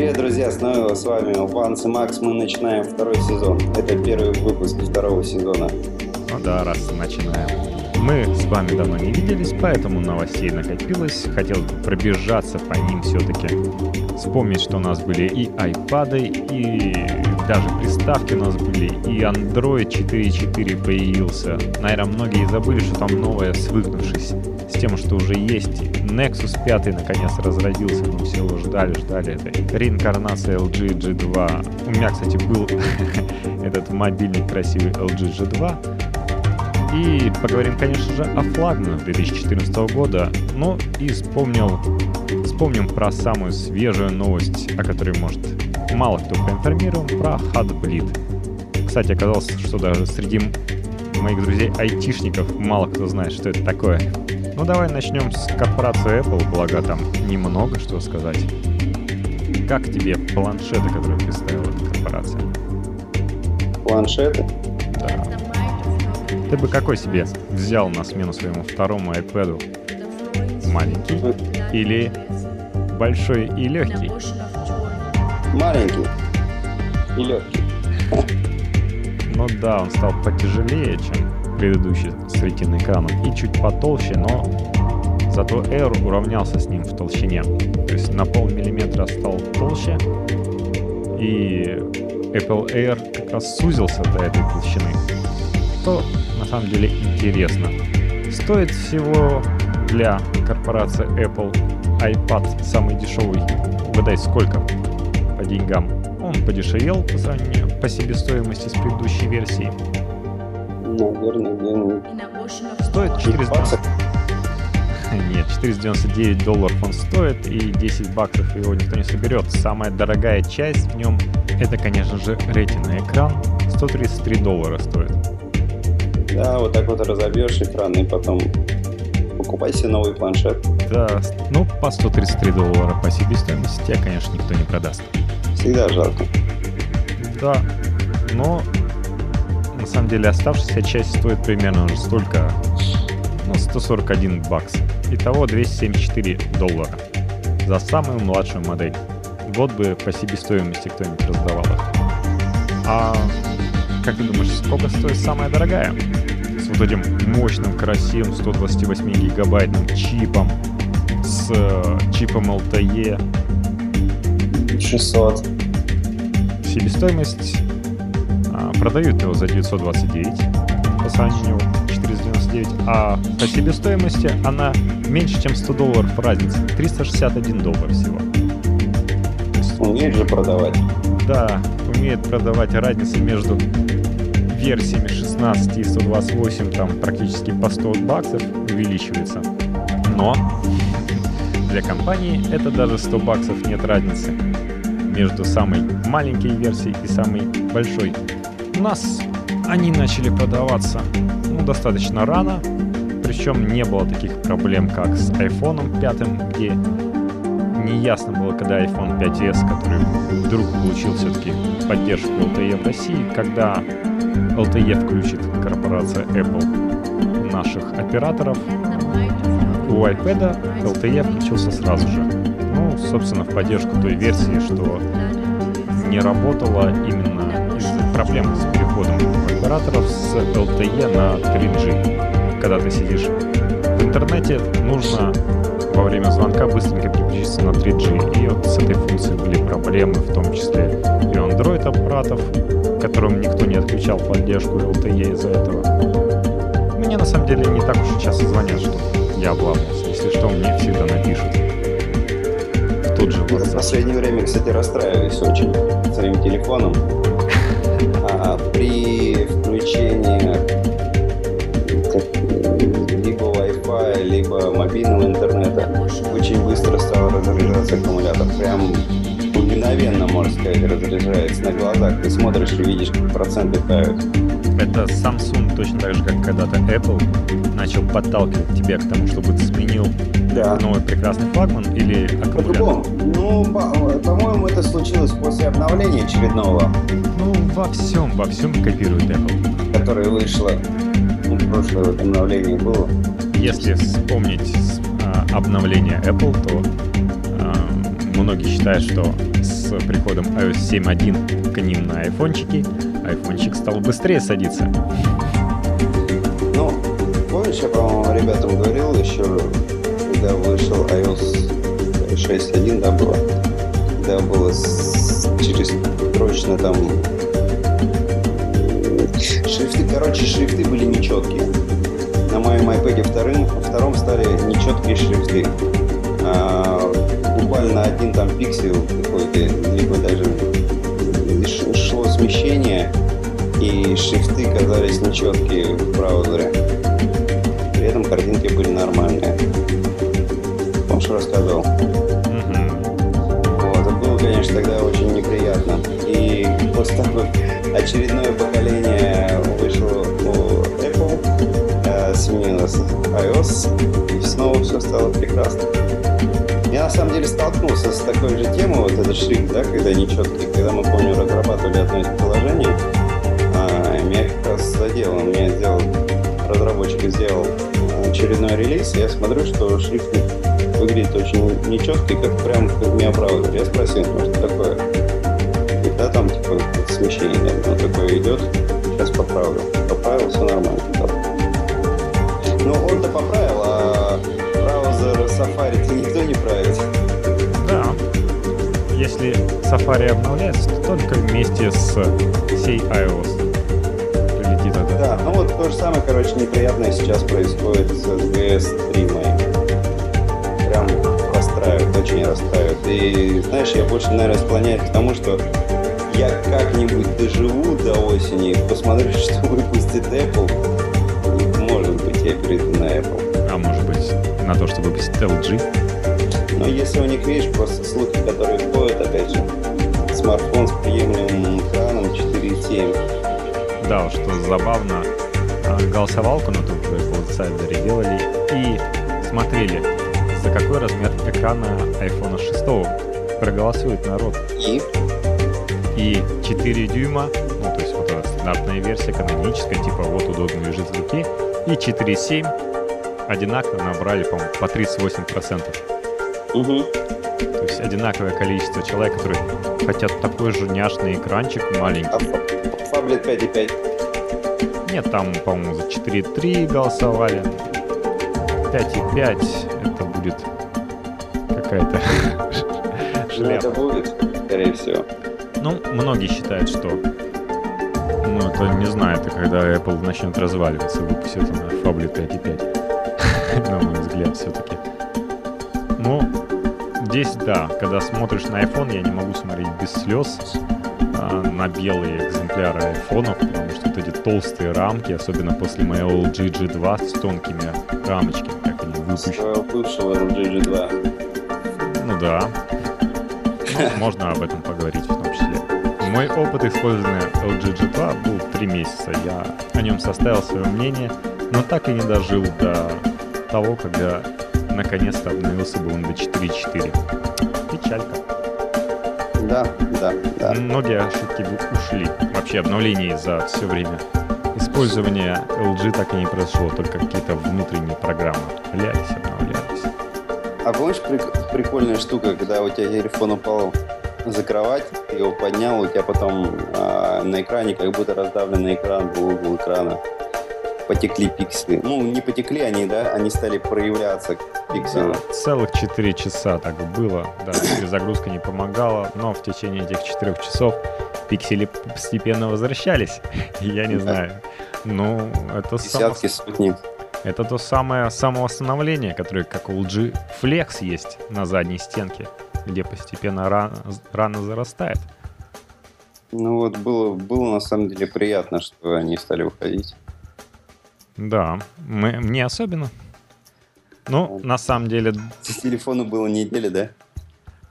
Привет, друзья! Снова с вами Ванс и Макс. Мы начинаем второй сезон. Это первый выпуск второго сезона. Ну да, раз начинаем. Мы с вами давно не виделись, поэтому новостей накопилось. Хотел пробежаться по ним все-таки. Вспомнить, что у нас были и айпады, и даже приставки у нас были, и Android 4.4 появился. Наверное, многие забыли, что там новое, свыкнувшись с тем, что уже есть. Nexus 5 наконец разродился, мы все его ждали, ждали этой реинкарнации LG G2. У меня, кстати, был этот мобильный красивый LG G2, и поговорим, конечно же, о флагманах 2014 года. Ну и вспомнил, вспомним про самую свежую новость, о которой, может, мало кто поинформирован, про Hotbleed. Кстати, оказалось, что даже среди моих друзей-айтишников мало кто знает, что это такое. Ну давай начнем с корпорации Apple, благо там немного что сказать. Как тебе планшеты, которые представила эта корпорация? Планшеты? Да. Ты бы какой себе взял на смену своему второму iPad? Маленький или большой и легкий? Маленький и легкий. Ну да, он стал потяжелее, чем предыдущий с ретиной экраном, и чуть потолще, но зато Air уравнялся с ним в толщине. То есть на полмиллиметра стал толще, и Apple Air как раз сузился до этой толщины. Что на самом деле интересно. Стоит всего для корпорации Apple iPad самый дешевый. Угадай, сколько по деньгам? Он подешевел по сравнению по себестоимости с предыдущей версией. Наверное, где-нибудь Стоит 400... Нет, 499 долларов он стоит, и 10 баксов его никто не соберет. Самая дорогая часть в нем, это, конечно же, ретина экран. 133 доллара стоит. Да, вот так вот разобьешь экран и потом покупай себе новый планшет. Да, ну, по 133 доллара по себестоимости тебя, конечно, никто не продаст. Всегда жалко. Да, но самом деле оставшаяся часть стоит примерно уже столько, ну, 141 бакс. Итого 274 доллара за самую младшую модель. Вот бы по себестоимости кто-нибудь раздавал их. А как ты думаешь, сколько стоит самая дорогая? С вот этим мощным, красивым 128 гигабайтным чипом, с э, чипом LTE. 600. Себестоимость продают его за 929 по сравнению 499, а по себестоимости она меньше, чем 100 долларов разница. 361 доллар всего. Умеет же продавать. Да, умеет продавать разницу между версиями 16 и 128 там практически по 100 баксов увеличивается. Но для компании это даже 100 баксов нет разницы между самой маленькой версией и самой большой. У нас они начали продаваться ну, достаточно рано, причем не было таких проблем, как с iPhone 5, где неясно было, когда iPhone 5s, который вдруг получил все-таки поддержку LTE в России, когда LTE включит корпорация Apple наших операторов. У iPad LTE включился сразу же. Ну, собственно, в поддержку той версии, что не работала именно проблем с переходом операторов с LTE на 3G. Когда ты сидишь в интернете, нужно во время звонка быстренько переключиться на 3G. И вот с этой функцией были проблемы, в том числе и у Android аппаратов, которым никто не отключал поддержку LTE из-за этого. Мне на самом деле не так уж часто звонят, что я обламывался. Если что, мне всегда напишут. В тот же Я в WhatsApp. последнее время, кстати, расстраиваюсь очень своим телефоном. А, при включении либо Wi-Fi, либо мобильного интернета очень быстро стал разряжаться аккумулятор. Прям мгновенно, можно сказать, разряжается на глазах. Ты смотришь и видишь, как проценты тают. Это Samsung точно так же, как когда-то Apple начал подталкивать тебя к тому, чтобы ты сменил Да. новый прекрасный флагман или аккумулятор. По-другому. Ну, по- по-моему, это случилось после обновления очередного, во всем, во всем копирует Apple. которое вышло. Ну, прошлое вот обновление было. Если вспомнить а, обновление Apple, то а, многие считают, что с приходом iOS 7.1 к ним на айфончики, айфончик стал быстрее садиться. Ну, помнишь, я, по-моему, ребятам говорил еще, когда вышел iOS 6.1, да, было? Когда было с, через срочно там короче, шрифты были нечеткие. На моем iPad вторым, втором стали нечеткие шрифты. А, буквально один там пиксель какой-то, либо даже шло смещение, и шрифты казались нечеткие в браузере. При этом картинки были нормальные. Помнишь, рассказывал? Вот, это было, конечно, тогда очень неприятно. И того, как очередное поколение сменилось iOS, и снова все стало прекрасно. Я на самом деле столкнулся с такой же темой, вот этот шрифт, да, когда нечеткий, когда мы, помню, разрабатывали одно из приложений, а, меня как раз задело, мне сделал, разработчик сделал очередной релиз, и я смотрю, что шрифт выглядит очень нечеткий, как прям как в браузер. Я спросил, ну что такое? И да, там типа смещение но такое идет, сейчас поправлю. Поправил, все нормально. Ну, он-то поправил, а браузер Safari никто не правит. Да. Если Safari обновляется, то только вместе с всей iOS прилетит это. Да, ну вот то же самое, короче, неприятное сейчас происходит с SGS 3 моим прям расстраивает, очень расстраивает. И знаешь, я больше, наверное, склоняюсь к тому, что я как-нибудь доживу до осени, посмотрю, что выпустит Apple. Я перейду на Apple. А может быть, на то, чтобы выпустить LG? Но если у них, видишь, просто слухи, которые ходят, опять же, смартфон с приемлемым экраном 4.7. Да, что забавно, а, голосовалку на том Apple Insider делали и смотрели, за какой размер экрана iPhone 6 проголосует народ. И? И 4 дюйма, ну то есть вот эта стандартная версия, каноническая, типа вот удобно лежит в руке, и 4,7 одинаково набрали, по-моему, по 38%. Угу. То есть одинаковое количество человек, которые хотят такой же няшный экранчик маленький. А фаблет 5,5? Нет, там, по-моему, за 4,3 голосовали. 5,5 это будет какая-то шляпа. Ну, это будет, скорее всего. Ну, многие считают, что ну, это не знаю, это когда Apple начнет разваливаться, выпустит на Fable 5.5, на мой взгляд, все-таки. Ну, здесь, да, когда смотришь на iPhone, я не могу смотреть без слез а, на белые экземпляры айфонов, потому что вот эти толстые рамки, особенно после моего LG G2 с тонкими рамочками, как они выпущены. бывшего LG G2. Ну да. Ну, можно об этом поговорить. Мой опыт использования LG G2 был 3 месяца. Я о нем составил свое мнение, но так и не дожил до того, когда наконец-то обновился бы он до 4.4. Печалька. Да, да, да. Многие ошибки ушли. Вообще обновлений за все время использования LG так и не произошло, только какие-то внутренние программы обновлялись, обновлялись. А помнишь прик- прикольная штука, когда у тебя телефон упал за кровать, его поднял, у тебя потом э, на экране как будто раздавленный экран был угол экрана потекли пиксели. Ну, не потекли они, да, они стали проявляться, пиксели. Да, целых 4 часа так было, да, перезагрузка не помогала, но в течение этих 4 часов пиксели постепенно возвращались. Я не знаю. Ну, это Десятки, само... сотни. Это то самое самовосстановление, которое, как у LG Flex есть на задней стенке, где постепенно рано, рано зарастает. Ну вот было, было на самом деле приятно, что они стали выходить. Да, мы, мне особенно. Ну, на самом деле... С телефона было недели, да?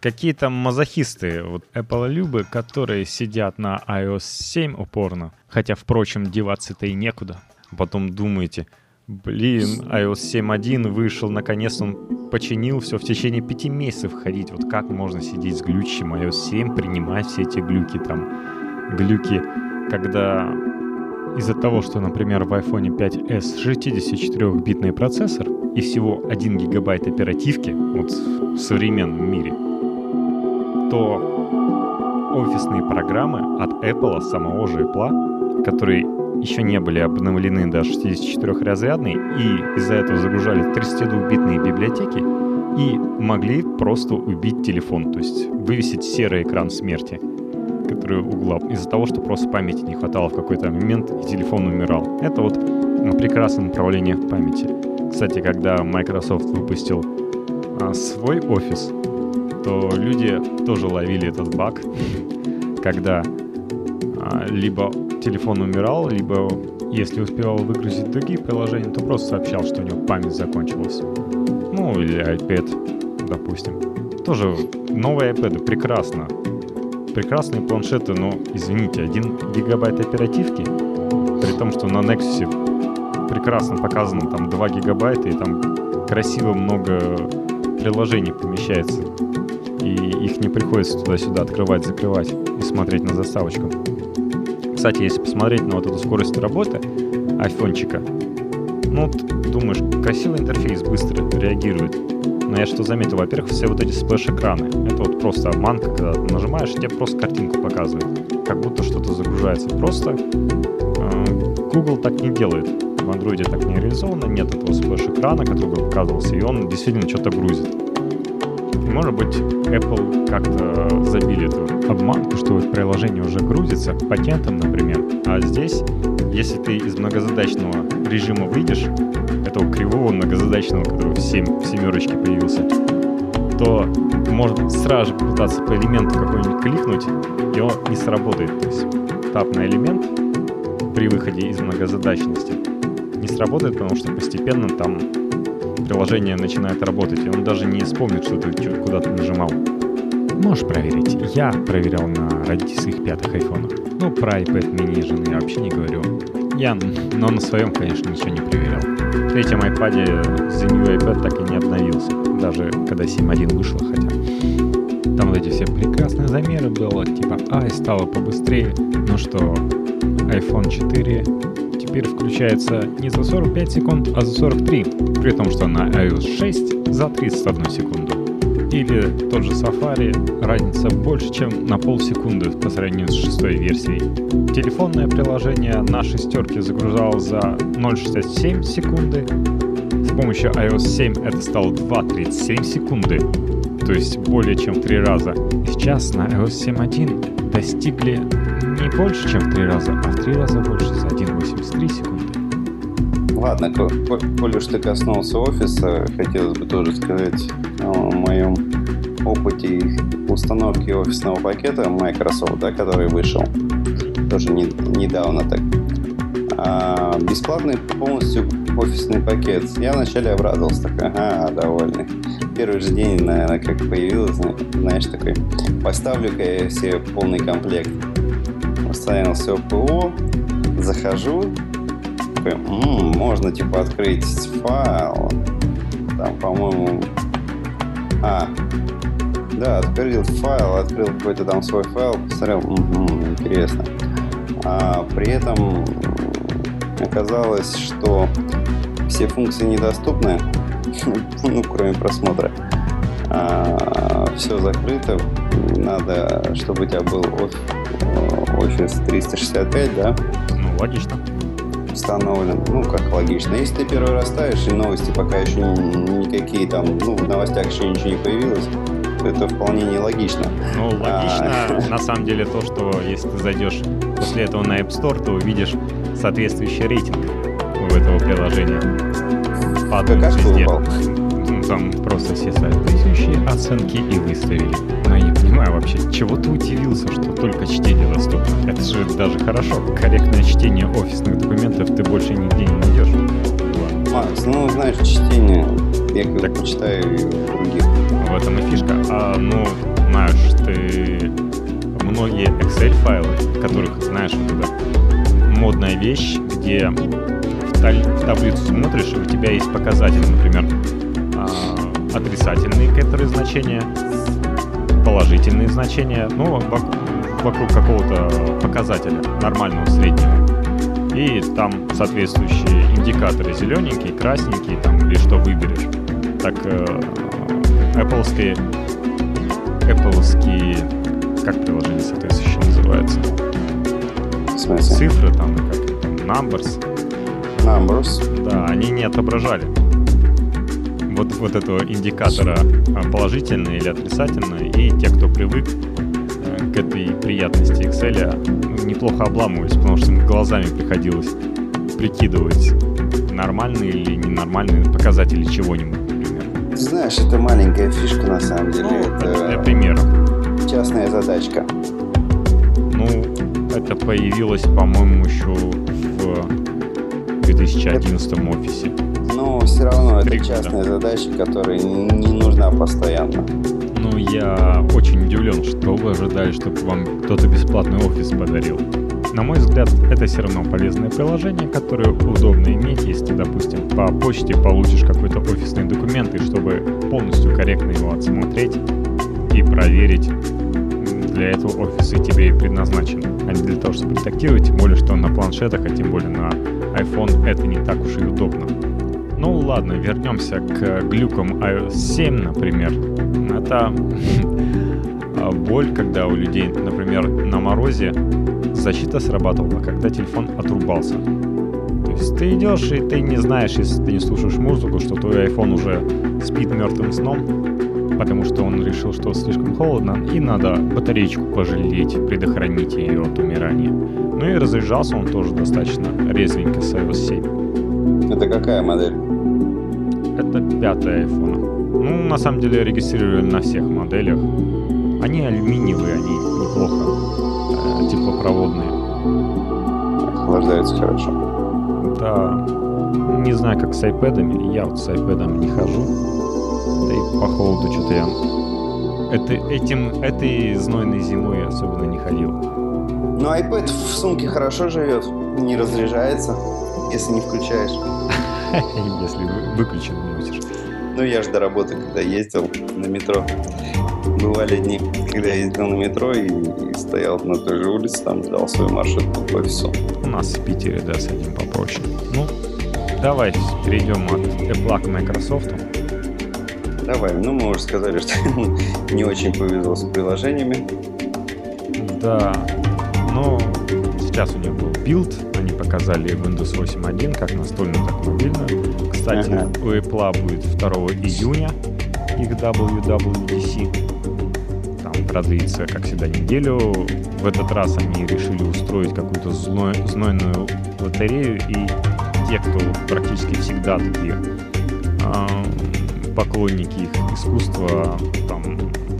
Какие-то мазохисты, вот Apple любы, которые сидят на iOS 7 упорно, хотя, впрочем, деваться-то и некуда. Потом думаете, блин, iOS 7.1 вышел, наконец он починил все в течение пяти месяцев ходить. Вот как можно сидеть с глючим iOS 7, принимать все эти глюки там, глюки, когда из-за того, что, например, в iPhone 5s 64-битный процессор и всего 1 гигабайт оперативки вот в современном мире, то офисные программы от Apple, самого же Apple, которые еще не были обновлены до 64-разрядной и из-за этого загружали 32-битные библиотеки и могли просто убить телефон, то есть вывесить серый экран смерти, который угла, из-за того, что просто памяти не хватало в какой-то момент и телефон умирал. Это вот прекрасное направление в памяти. Кстати, когда Microsoft выпустил а, свой офис, то люди тоже ловили этот баг, когда либо телефон умирал, либо если успевал выгрузить другие приложения, то просто сообщал, что у него память закончилась. Ну, или iPad, допустим. Тоже новые iPad прекрасно. Прекрасные планшеты, но, извините, 1 гигабайт оперативки, при том, что на Nexus прекрасно показано там 2 гигабайта, и там красиво много приложений помещается. И их не приходится туда-сюда открывать, закрывать и смотреть на заставочку. Кстати, если посмотреть на вот эту скорость работы айфончика, ну, думаешь, красивый интерфейс быстро реагирует. Но я что заметил, во-первых, все вот эти сплэш-экраны. Это вот просто обманка, когда нажимаешь, тебе просто картинку показывает. Как будто что-то загружается. Просто э, Google так не делает. В Android так не реализовано, нет этого сплэш-экрана, который бы показывался, и он действительно что-то грузит. Может быть, Apple как-то забили эту обманку, что приложение уже грузится, патентом, например. А здесь, если ты из многозадачного режима выйдешь, этого кривого многозадачного, который в, 7, в семерочке появился, то можно сразу же попытаться по элементу какой-нибудь кликнуть, и он не сработает. То есть тап на элемент при выходе из многозадачности не сработает, потому что постепенно там приложение начинает работать, и он даже не вспомнит, что ты куда-то нажимал. Можешь проверить. Я проверял на родительских пятых айфонах. Ну, про iPad mini же я вообще не говорю. Я, но на своем, конечно, ничего не проверял. В третьем iPad The New iPad так и не обновился. Даже когда 7.1 вышло, хотя там вот эти все прекрасные замеры было, типа, ай, стало побыстрее. Ну что, iPhone 4 теперь включается не за 45 секунд, а за 43, при том, что на iOS 6 за 31 секунду. Или тот же Safari, разница больше, чем на полсекунды по сравнению с шестой версией. Телефонное приложение на шестерке загружалось за 0,67 секунды. С помощью iOS 7 это стало 2,37 секунды, то есть более чем в три раза. Сейчас на iOS 7.1 достигли не больше, чем в три раза, а в три раза больше, за 1,83 секунды. Ладно, коль уж ты коснулся офиса, хотелось бы тоже сказать о моем опыте установки офисного пакета Microsoft, да, который вышел тоже не, недавно так. А, бесплатный полностью офисный пакет. Я вначале обрадовался, такой, ага, довольный. Первый же день, наверное, как появилось, знаешь, такой, поставлю-ка я себе полный комплект установил все ПО, захожу, м-м, можно типа открыть файл, там, по-моему, а, да, открыл файл, открыл какой-то там свой файл, посмотрел, угу, интересно. А при этом оказалось, что все функции недоступны, ну, кроме просмотра. А, все закрыто, надо, чтобы у тебя был Office 365, да? Ну, логично. Установлен. Ну, как логично. Если ты первый раз ставишь, и новости пока еще никакие там, ну, в новостях еще ничего не появилось, то это вполне нелогично. Ну, логично, а... на самом деле, то, что если ты зайдешь после этого на App Store, то увидишь соответствующий рейтинг у этого приложения. Падает как везде. Упал? Там просто все соответствующие оценки и выставили. Но я не понимаю вообще, чего ты удивился, что только чтение доступно? Это же даже хорошо. Корректное чтение офисных документов ты больше нигде не найдешь. Макс, ну знаешь, чтение я как так, почитаю других. В этом и фишка. А, ну, знаешь, ты многие Excel файлы, которых, знаешь, вот это модная вещь, где в, в таблицу смотришь, и у тебя есть показатели, например, а, отрицательные которые значения, положительные значения, ну, вокруг какого-то показателя, нормального среднего. И там соответствующие индикаторы зелененькие, красненькие, там, или что выберешь. Так, э, Apple Apple как приложение соответствующее называется? Цифры там, как там, numbers. Numbers. Да, они не отображали вот, вот этого индикатора а, положительное или отрицательное, и те, кто привык э, к этой приятности Excel, неплохо обламывались, потому что глазами приходилось прикидывать, нормальные или ненормальные показатели чего-нибудь, например. Знаешь, это маленькая фишка на самом деле. Ну, это для примера. частная задачка. Ну, это появилось, по-моему, еще в 2011 офисе. Но все равно это года. частная задача, которая не нужна постоянно. Ну, я очень удивлен, что вы ожидали, чтобы вам кто-то бесплатный офис подарил. На мой взгляд, это все равно полезное приложение, которое удобно иметь, если допустим, по почте получишь какой-то офисный документ, и чтобы полностью корректно его отсмотреть и проверить, для этого офис и тебе и предназначен, а не для того, чтобы редактировать, тем более, что на планшетах, а тем более на iPhone это не так уж и удобно. Ну ладно, вернемся к глюкам iOS 7, например. Это а, боль, когда у людей, например, на морозе защита срабатывала, когда телефон отрубался. То есть ты идешь, и ты не знаешь, если ты не слушаешь музыку, что твой iPhone уже спит мертвым сном, потому что он решил, что слишком холодно, и надо батареечку пожалеть, предохранить ее от умирания. Ну и разряжался он тоже достаточно резвенько с iOS 7. Это какая модель? Это пятая iPhone. Ну, на самом деле, регистрировали на всех моделях. Они алюминиевые, они неплохо э, теплопроводные. Охлаждается хорошо. Да, не знаю, как с iPad'ами. Я вот с iPad'ом не хожу. Да и по холоду что-то я... Это, этим, этой знойной зимой особенно не ходил. Но iPad в сумке хорошо живет, не разряжается, если не включаешь. Если вы- выключен. Ну, я же до работы, когда ездил на метро, бывали дни, когда я ездил на метро и, и стоял на той же улице, там ждал свою маршрутку к офису. У нас в Питере, да, с этим попроще. Ну, давай перейдем от Apple к Microsoft. Давай, ну мы уже сказали, что не очень повезло с приложениями. Да, но сейчас у них был билд, они показали Windows 8.1 как настольную, так и мобильную. Кстати, Ага. у Apple будет 2 июня их WWDC. Там продлится, как всегда, неделю. В этот раз они решили устроить какую-то зной- знойную лотерею, и те, кто практически всегда такие поклонники их искусства, там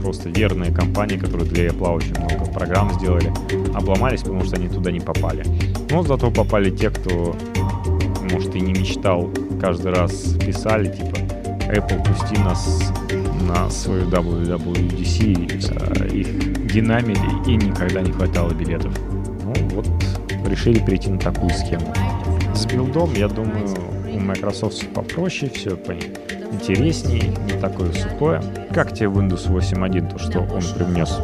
просто верные компании, которые для Apple очень много программ сделали, обломались, потому что они туда не попали. Но зато попали те, кто, может, и не мечтал, каждый раз писали, типа, Apple, пусти нас на свою WWDC, э, их динамили и никогда не хватало билетов. Ну вот, решили перейти на такую схему. С билдом, я думаю, у Microsoft все попроще, все интереснее, не такое сухое. Как тебе Windows 8.1, то, что он привнес?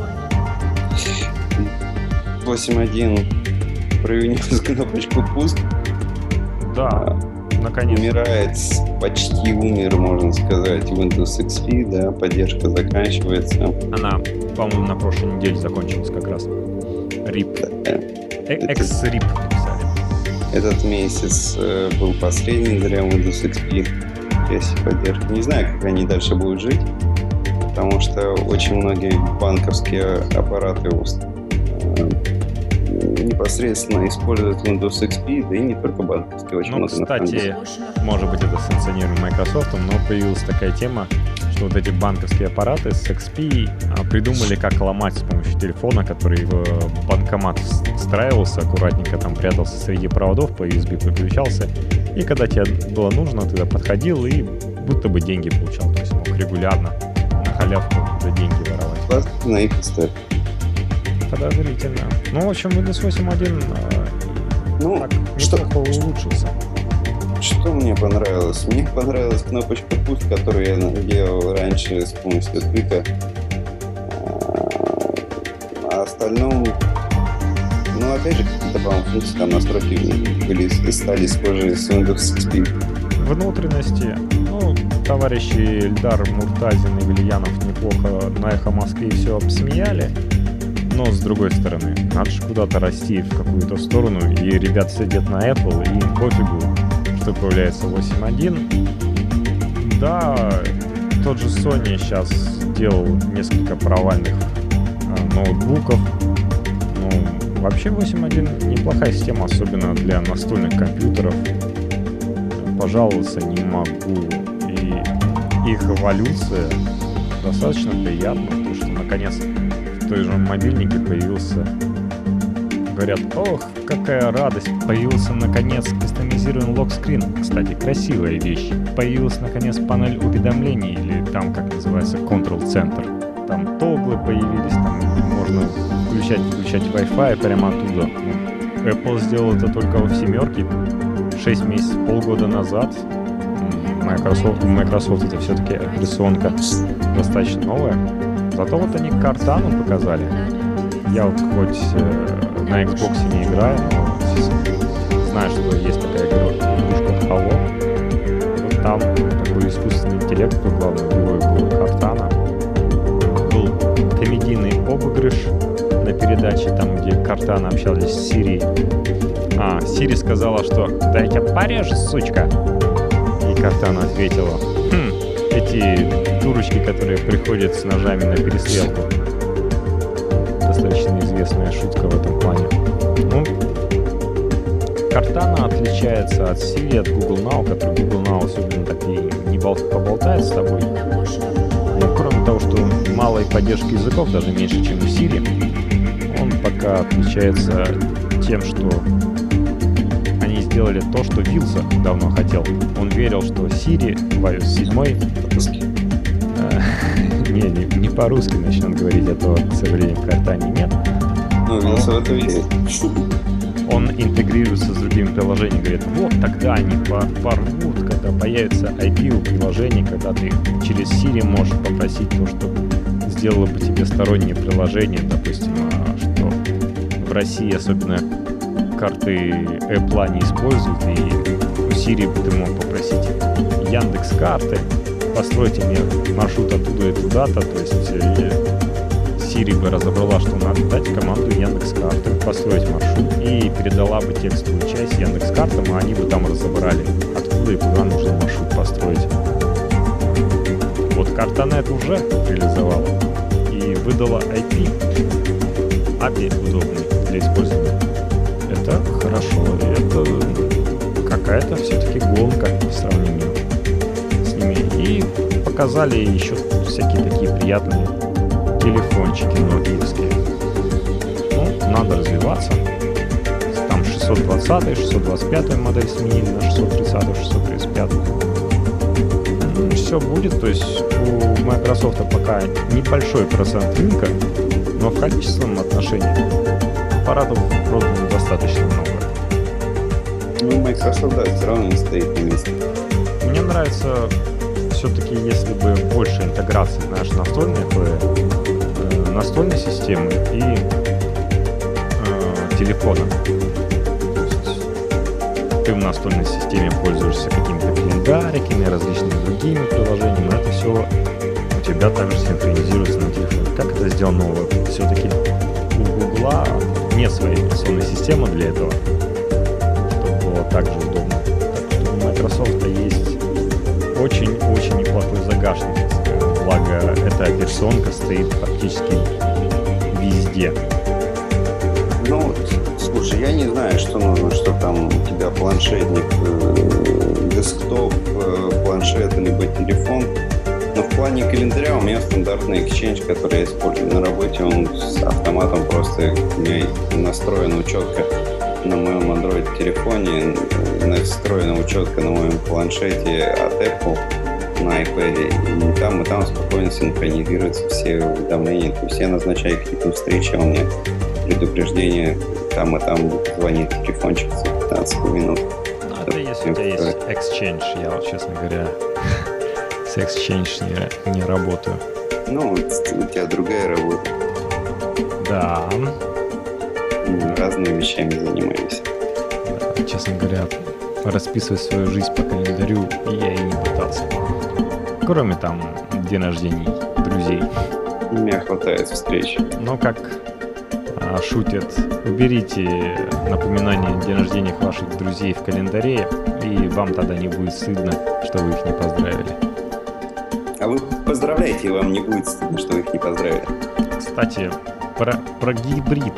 8.1 привнес кнопочку пуск, Да, наконец. умирает, почти умер, можно сказать, Windows XP, да, поддержка заканчивается. Она, по-моему, на прошлой неделе закончилась как раз. RIP. Э, Экс-RIP написали. Этот месяц э, был последний для Windows XP части поддержки. Не знаю, как они дальше будут жить, потому что очень многие банковские аппараты э, непосредственно используют Windows XP, да и не только банковские, очень Ну, много кстати, может быть, это санкционируемо Microsoft, но появилась такая тема, что вот эти банковские аппараты с XP а, придумали, как ломать с помощью телефона, который в банкомат вс- встраивался, аккуратненько там прятался среди проводов, по USB подключался, и когда тебе было нужно, ты подходил и будто бы деньги получал, то есть мог регулярно на халявку за деньги воровать. Классно на их историю. Подозрительно. Ну, в общем, Windows 8.1 а, Ну, так что, улучшился. что мне понравилось? Мне понравилась кнопочка пуск, которую я делал раньше с помощью клика. А остальном, ну, опять же, какие-то, по-моему, функции, там настройки были, стали схожи с Windows XP. Внутренности, ну, товарищи Эльдар Муртазин и Вильянов неплохо на эхо Москвы все обсмеяли. Но с другой стороны, надо же куда-то расти в какую-то сторону, и ребят сидят на Apple, и им пофигу, что появляется 8.1. Да, тот же Sony сейчас сделал несколько провальных э, ноутбуков. Ну, вообще 8.1 неплохая система, особенно для настольных компьютеров. Пожаловаться не могу. И их эволюция достаточно приятна, потому что наконец в той же мобильнике появился говорят, ох, какая радость, появился наконец кастомизированный локскрин. Кстати, красивая вещь. Появилась наконец панель уведомлений, или там, как называется, Center. Там тоглы появились, там можно включать включать Wi-Fi прямо оттуда. Apple сделал это только в семерке, 6 месяцев, полгода назад. Microsoft, Microsoft это все-таки операционка достаточно новая. Зато вот они Картану показали. Я вот хоть э, на Xbox не играю, но знаю, что есть такая игрушка Halo. Вот там такой искусственный интеллект, был главный герой был Картана. Был комедийный обыгрыш на передаче, там, где Картана общались с Сирией. А, Сири сказала, что «Дай-ка порежь, сучка!» И Картана ответила «Хм, эти дурочки, которые приходят с ножами на перестрелку» достаточно известная шутка в этом плане. Ну, Картана отличается от Siri, от Google Now, который Google Now особенно так и не поболтает с тобой. Ну, кроме того, что малой поддержки языков, даже меньше, чем у Siri, он пока отличается тем, что сделали то, что Вилса давно хотел. Он верил, что Siri в iOS 7 не, не, не по-русски начнет говорить, этого, к сожалению, в картане нет. Ну, Вилса в это верит. Он интегрируется с другими приложениями, говорит, вот тогда они порвут, когда появится IP у приложений, когда ты через Siri можешь попросить то, что сделало бы тебе стороннее приложение, допустим, а, что в России особенно карты Apple не используют, и у Siri ты мог попросить Яндекс карты, постройте мне маршрут оттуда и туда-то, то есть э, Siri бы разобрала, что надо дать команду Яндекс карты, построить маршрут. И передала бы текстовую часть Яндекс картам, а они бы там разобрали, откуда и куда нужно маршрут построить. Вот карта это уже реализовала и выдала IP, API удобный для использования. Это хорошо, это какая-то все-таки гонка в сравнении и показали еще всякие такие приятные телефончики нокиевские. Ну, надо развиваться. Там 620, 625 модель сменили на 630, 635. Ну, все будет, то есть у Microsoft пока небольшой процент рынка, но в количественном отношении аппаратов продано достаточно много. Ну, Microsoft, да, все равно не стоит на месте. Мне нравится все-таки, если бы больше интеграции, знаешь, настольной, э, настольной системы и э, телефона. ты в настольной системе пользуешься какими-то календариками, различными другими приложениями, но это все у тебя также синхронизируется на телефоне. Как это сделано Все-таки у Гугла нет своей операционной системы для этого, чтобы было так же удобно. Так что у Microsoft есть очень-очень неплохой загашник. Благо, эта операционка стоит практически везде. Ну, слушай, я не знаю, что нужно, что там у тебя планшетник, э, десктоп, э, планшет, либо телефон. Но в плане календаря у меня стандартный Exchange, который я использую на работе, он с автоматом просто у меня настроен учетка на моем Android телефоне, настроена учетка на моем планшете от Apple на iPad, и там, и там спокойно синхронизируются все уведомления. То есть я назначаю какие-то встречи, а у меня предупреждение там и там звонит телефончик за 15 минут. Ну, это если у тебя есть Exchange, я вот, честно говоря, с Exchange не, не работаю. Ну, у тебя другая работа. Да, разными вещами занимаемся. Да, честно говоря, расписывать свою жизнь по календарю я и не пытался. Кроме там день рождений друзей. У меня хватает встреч. Но как а, шутят, уберите напоминание день рождения ваших друзей в календаре, и вам тогда не будет стыдно, что вы их не поздравили. А вы поздравляете, и вам не будет стыдно, что вы их не поздравили. Кстати, про, про гибрид.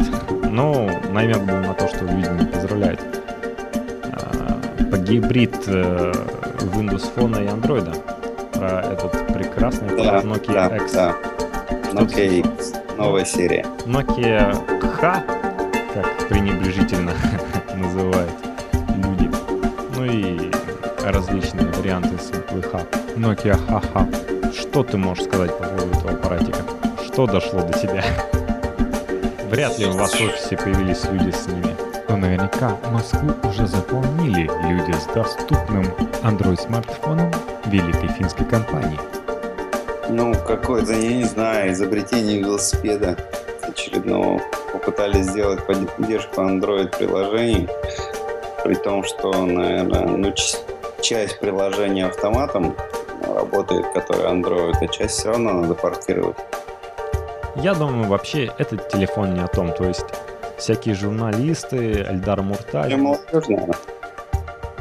Ну, намек был на то, что люди не поздравляют. А, по гибрид э, Windows Phone и Android. Про этот прекрасный Да, Nokia да, X. да. Nokia X, новая серия. Nokia H, как пренебрежительно называют люди. Ну и различные варианты с буквы H. Nokia HH. Что ты можешь сказать по поводу этого аппаратика? Что дошло до тебя? Вряд ли у вас в офисе появились люди с ними. Но наверняка Москву уже заполнили люди с доступным Android-смартфоном великой финской компании. Ну, какое-то, я не знаю, изобретение велосипеда очередного. Попытались сделать поддержку Android-приложений, при том, что, наверное, ну, часть приложения автоматом работает, который Android, а часть все равно надо портировать. Я думаю, вообще этот телефон не о том. То есть всякие журналисты, Эльдар Мурталь. Для молодежи, наверное.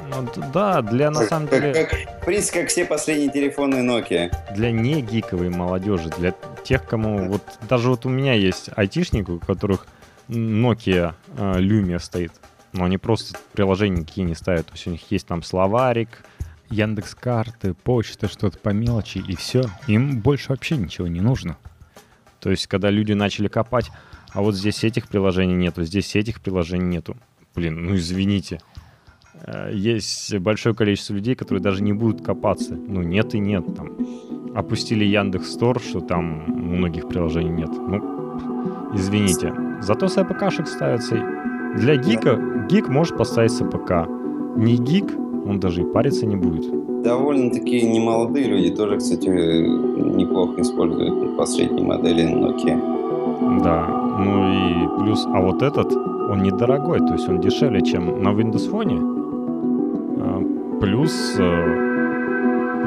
Ну, да, для на самом как- деле, как- в принципе, как все последние телефоны Nokia. для не гиковой молодежи, для тех, кому вот даже вот у меня есть айтишник, у которых Nokia э, Lumia стоит, но они просто приложения никакие не ставят. То есть у них есть там словарик, Яндекс карты, почта, что-то по мелочи и все. Им больше вообще ничего не нужно. То есть, когда люди начали копать, а вот здесь этих приложений нету, здесь этих приложений нету. Блин, ну извините. Э, Есть большое количество людей, которые даже не будут копаться. Ну нет и нет. Там опустили Яндекс Store, что там многих приложений нет. Ну, извините. Зато с APK шек ставится. Для гика гик может поставить с APK. Не гик, он даже и париться не будет. Довольно-таки немолодые люди тоже, кстати, неплохо используют последние модели Nokia. Да, ну и плюс, а вот этот, он недорогой, то есть он дешевле, чем на Windows Phone. А, Плюс э,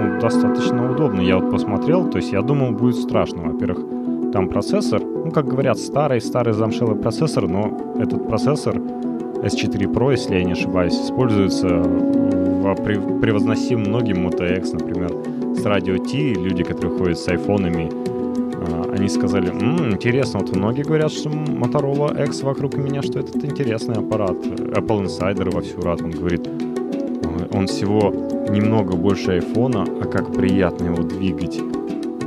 ну, достаточно удобно. Я вот посмотрел, то есть я думал, будет страшно. Во-первых, там процессор, ну, как говорят, старый-старый замшелый процессор, но этот процессор S4 Pro, если я не ошибаюсь, используется превозносим многим Moto X, например, с Радио T, люди, которые ходят с айфонами, а, они сказали, «М, интересно, вот многие говорят, что Motorola X вокруг меня, что этот интересный аппарат. Apple Insider вовсю рад, он говорит, «Ой, он всего немного больше айфона, а как приятно его двигать.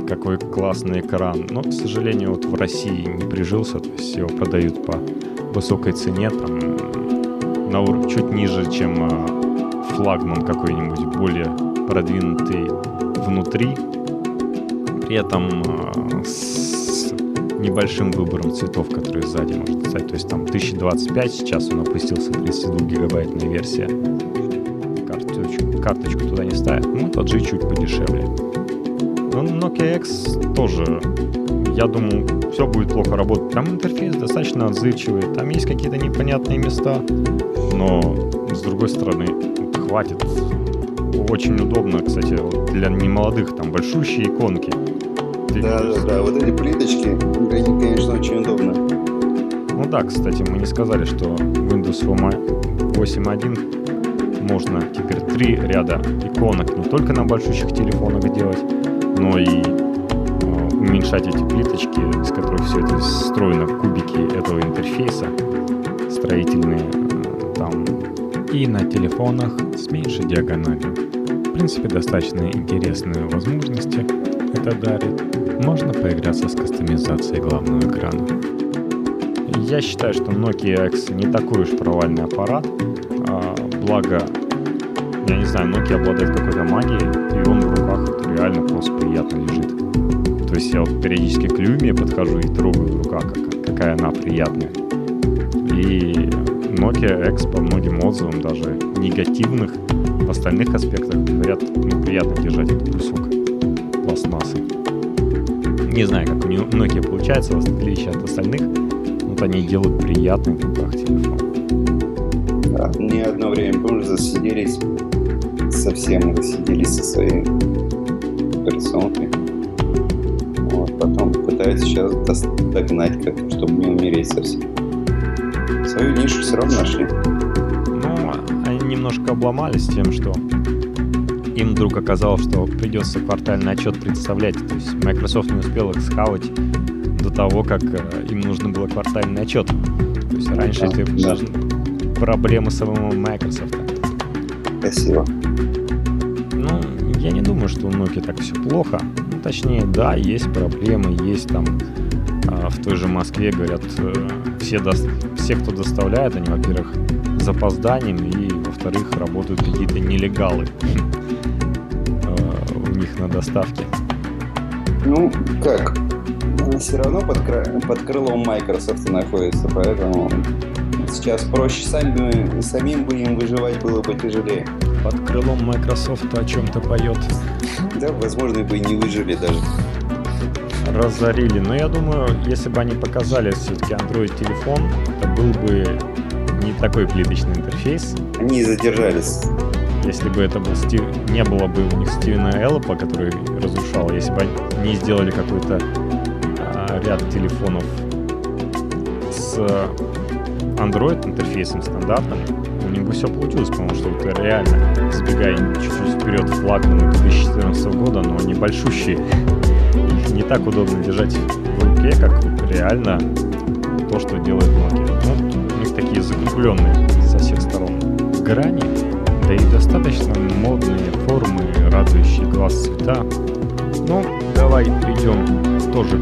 Какой классный экран. Но, к сожалению, вот в России не прижился, то есть его продают по высокой цене, там, на ур- чуть ниже, чем а, флагман какой-нибудь, более продвинутый внутри, при этом э, с небольшим выбором цветов, которые сзади можно стать. То есть там 1025, сейчас он опустился 32 гигабайтная версия. Карточку, карточку туда не ставят. Ну, тот же чуть подешевле. Но Nokia X тоже, я думаю, все будет плохо работать. Там интерфейс достаточно отзывчивый, там есть какие-то непонятные места, но с другой стороны, хватит. Очень удобно, кстати, для немолодых, там большущие иконки. Ты Да, да, да. Вот эти плиточки, они, конечно, очень удобно. Ну да, кстати, мы не сказали, что Windows Home 8.1 можно теперь три ряда иконок не только на большущих телефонах делать, но и э, уменьшать эти плиточки, из которых все это встроено, кубики этого интерфейса строительные, И на телефонах с меньшей диагональю. В принципе, достаточно интересные возможности это дарит. Можно поиграться с кастомизацией главного экрана. Я считаю, что Nokia X не такой уж провальный аппарат. А, благо, я не знаю, Nokia обладает какой-то магией, и он в руках вот реально просто приятно лежит. То есть я вот периодически к Lumia подхожу и трогаю в руках, как- какая она приятная. И Nokia X по многим отзывам, даже негативных, в остальных аспектах говорят, ну, приятно держать этот кусок пластмассы. Не знаю, как у Nokia получается, в отличие от остальных, вот они делают приятный в руках телефон. Да, не одно время, помню, засиделись совсем, засиделись со своей операционкой. Вот, потом пытается сейчас догнать как-то, чтобы не умереть совсем. Нишу все равно нашли. Ну, они немножко обломались тем, что им вдруг оказалось, что придется квартальный отчет представлять. То есть Microsoft не успел их схавать до того, как э, им нужно было квартальный отчет. То есть раньше Да, это да. даже проблемы самого Microsoft. Спасибо. Ну, я не думаю, что у Nokia так все плохо. Ну, точнее, да, есть проблемы, есть там а, в той же Москве, говорят, э, все, дос- все, кто доставляет, они, во-первых, с запозданием, и, во-вторых, работают какие-то нелегалы э, у них на доставке. Ну, как? Все равно под, под крылом Microsoft находится, поэтому сейчас проще сами, самим бы им выживать было бы тяжелее. Под крылом Microsoft о чем-то поет. Да, возможно, бы и не выжили даже. Разорили. Но я думаю, если бы они показали все-таки Android-телефон, был бы не такой плиточный интерфейс, Они задержались. Если бы это был Стив... не было бы у них Стивена Эллопа, который разрушал, если бы они сделали какой-то а, ряд телефонов с Android интерфейсом стандартным, у них бы все получилось, потому что это реально, сбегая чуть-чуть вперед флагманы 2014 года, но они большущие. Их не так удобно держать в руке, как реально то, что делает Nokia. У них такие закрепленные со всех сторон грани, да и достаточно модные формы, радующие глаз цвета. Ну, давай перейдем тоже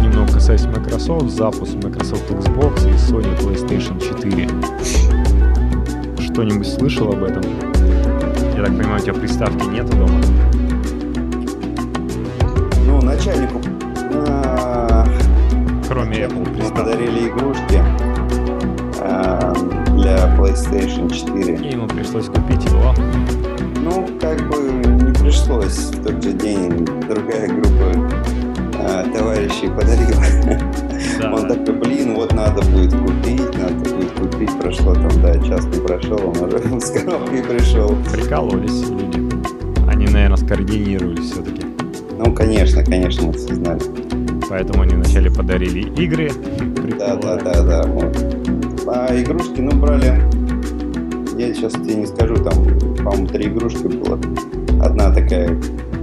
немного касаясь Microsoft, запуск Microsoft Xbox и Sony PlayStation 4. Что-нибудь слышал об этом? Я так понимаю, у тебя приставки нету дома? Ну, начальнику а, Кроме Apple подарили игрушки для PlayStation 4. И ему пришлось купить его. Ну, как бы не пришлось. В тот же день другая группа а, товарищей подарила. Да. Он такой, блин, вот надо будет купить, надо будет купить. Прошло там, да, час не прошел, он уже с коробкой пришел. Прикалывались люди. Они, наверное, скоординировались все-таки. Ну, конечно, конечно, все знали. Поэтому они вначале подарили игры. Да, да, Прикол. да, да. вот. А игрушки, ну, брали. Я сейчас тебе не скажу, там, по-моему, три игрушки было. Одна такая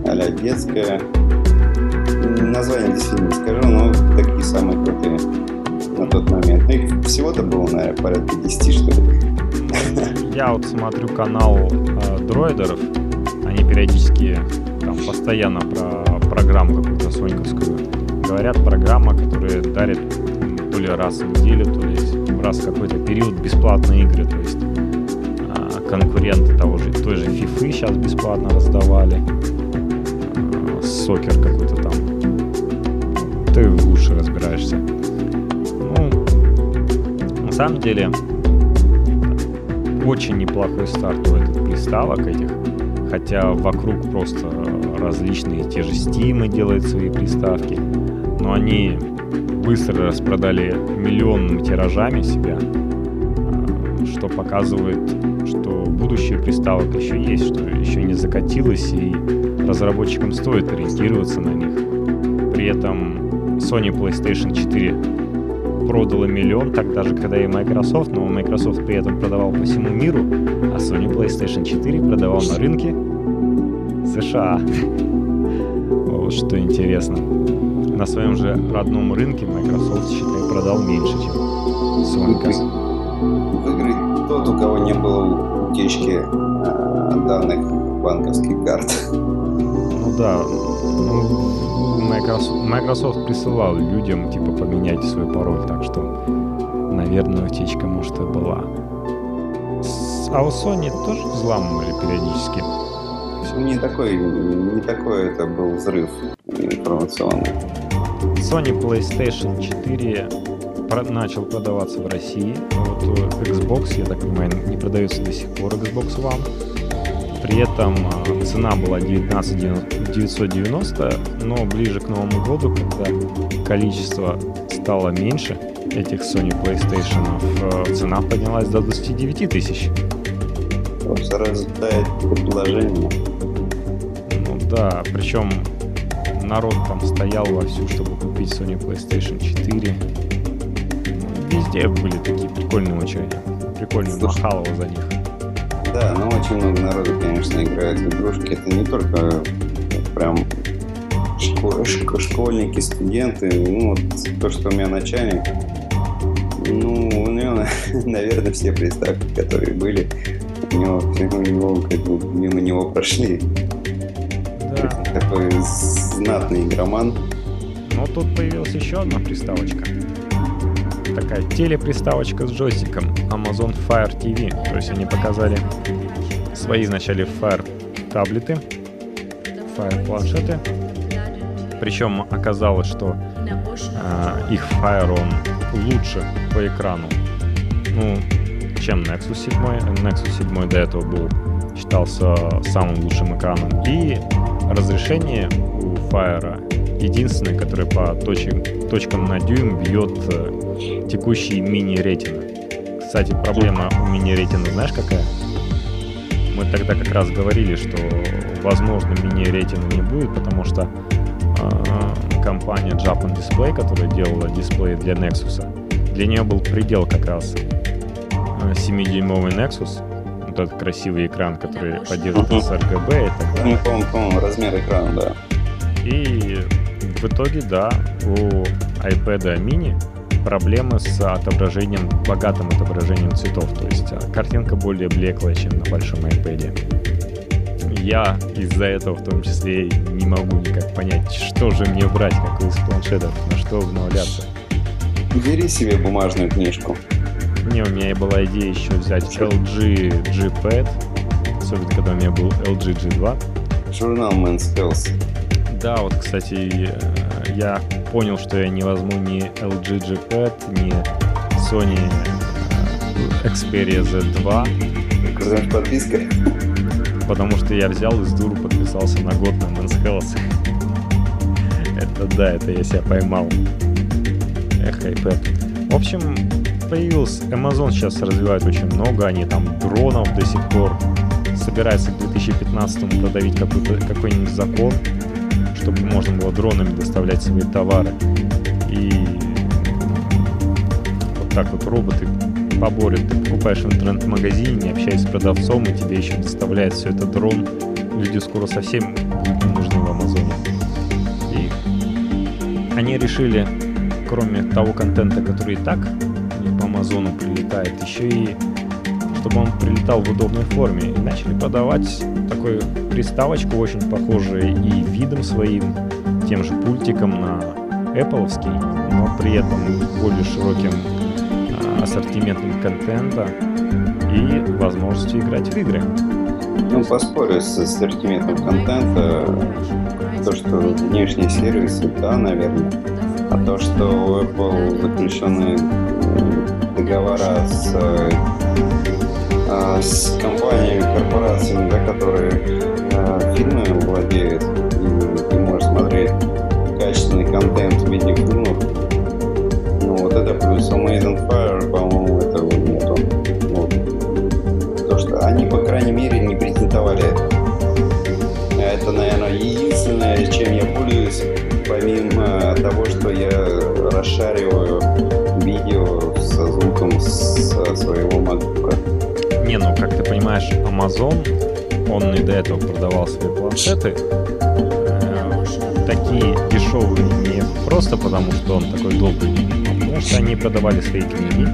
а детская. Название действительно не скажу, но такие самые крутые на тот момент. Ну, их всего-то было, наверное, порядка 10, что ли. Я вот смотрю канал э, дроидеров, они периодически там постоянно про программу какую-то соньковскую говорят, программа, которая дарит то ли раз в неделю, то ли раз в какой-то период бесплатные игры, то есть а, конкуренты того же, той же FIFA сейчас бесплатно раздавали, а, сокер какой-то там, ты лучше разбираешься. Ну, на самом деле, очень неплохой старт у этих приставок этих. Хотя вокруг просто различные те же Steam делают свои приставки. Но они быстро распродали миллионными тиражами себя. а, Что показывает, что будущее приставок еще есть, что еще не закатилось, и разработчикам стоит ориентироваться на них. При этом Sony PlayStation 4 продала миллион, так даже когда и Microsoft, но Microsoft при этом продавал по всему миру, а Sony PlayStation 4 продавал на рынке США. Вот что интересно. На своем же родном рынке Microsoft, считай, продал меньше, чем Sony. Выиграет тот, у кого не было утечки а, данных банковских карт. Ну да, ну, Microsoft, Microsoft присылал людям, типа, поменяйте свой пароль, так что, наверное, утечка, может, и была. А у Sony тоже взламывали периодически. Не такой, не такой это был взрыв информационный. Sony PlayStation 4 про- начал продаваться в России. Вот э, Xbox, я так понимаю, не продается до сих пор Xbox One. При этом э, цена была 19 990, но ближе к Новому году, когда количество стало меньше этих Sony PlayStation, э, цена поднялась до 29 тысяч. Просто рождает предложение. Ну да, причем народ там стоял вовсю, чтобы купить Sony PlayStation 4. Везде были такие прикольные очереди. Прикольно Слушай. махалово за них. Да, но очень много народу, конечно, играет в игрушки. Это не только прям шко- шко- школьники, студенты. Ну, вот то, что у меня начальник, ну, у него, наверное, все приставки, которые были, у него, у него как бы мимо него прошли. Такой знатный игроман. Но тут появилась еще одна приставочка. Такая телеприставочка с джойстиком Amazon Fire TV. То есть они показали свои вначале Fire таблеты, Fire планшеты. Причем оказалось, что а, их Fire он лучше по экрану, ну, чем Nexus 7. Nexus 7 до этого был считался самым лучшим экраном. И разрешение у Fire единственное, которое по точкам, точкам на дюйм бьет э, текущий мини-ретина. Кстати, проблема у мини-ретина знаешь какая? Мы тогда как раз говорили, что возможно мини-ретина не будет, потому что э, компания Japan Display, которая делала дисплей для Nexus, для нее был предел как раз э, 7-дюймовый Nexus, вот этот красивый экран, который поддерживает sRGB и так далее. Ну, по-моему, по-моему, размер экрана, да. И в итоге, да, у iPad mini проблемы с отображением, богатым отображением цветов. То есть а, картинка более блеклая, чем на большом iPad. Я из-за этого в том числе не могу никак понять, что же мне брать, какой из планшетов, на что обновляться. Бери себе бумажную книжку. Не, у меня и была идея еще взять LG G Pad, особенно когда у меня был LG G2. Журнал Men's Health. Да, вот, кстати, э, я понял, что я не возьму ни LG G Pad, ни Sony Xperia Z2, Какая подписка? потому что я взял и с дуру подписался на год на Men's Health. Это да, это я себя поймал. Эх, iPad. В общем, появился Amazon сейчас развивает очень много, они там дронов до сих пор собираются к 2015 продавить какой-то, какой-нибудь закон, чтобы можно было дронами доставлять свои товары. И вот так вот роботы поборют. Ты покупаешь в интернет-магазине, не общаясь с продавцом, и тебе еще доставляет все это дрон. Люди скоро совсем будут не нужны в Амазоне. И они решили, кроме того контента, который и так у них по Амазону прилетает, еще и чтобы он прилетал в удобной форме. И начали продавать такую приставочку, очень похожую и видом своим, тем же пультиком на Apple, но при этом более широким а, ассортиментом контента и возможностью играть в игры. Ну, поспорю с ассортиментом контента. То, что внешние сервисы, да, наверное. А то, что у Apple заключены э, договора с, э, а, с компаниями, корпорациями, да, которые э, фильмами владеют, и ты можешь смотреть качественный контент в виде фильмов, ну, вот это плюс. Amazing Fire, по-моему, этого нету. Вот. То, что они, по крайней мере, не презентовали это. Это, наверное, единственное, чем я пользуюсь, помимо того, что я расшариваю со звуком со своего MacBook. Не, ну, как ты понимаешь, Amazon, он и до этого продавал свои планшеты, э, такие дешевые не просто потому, что он такой добрый, а потому что они продавали свои книги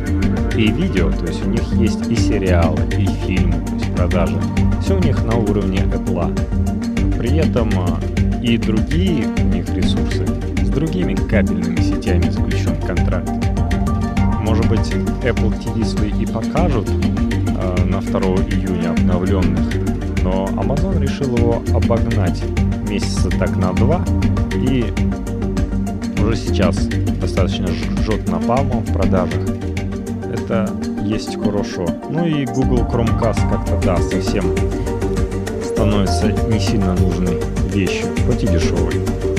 и видео, то есть у них есть и сериалы, и фильмы, то есть продажи. Все у них на уровне Apple. При этом э, и другие у них ресурсы с другими кабельными сетями заключен контракт. Быть, Apple TV свои и покажут э, на 2 июня обновленных, но Amazon решил его обогнать месяца так на два и уже сейчас достаточно жжет напалмом в продажах. Это есть хорошо. Ну и Google Chromecast как-то, да, совсем становится не сильно нужной вещью, хоть и дешевой.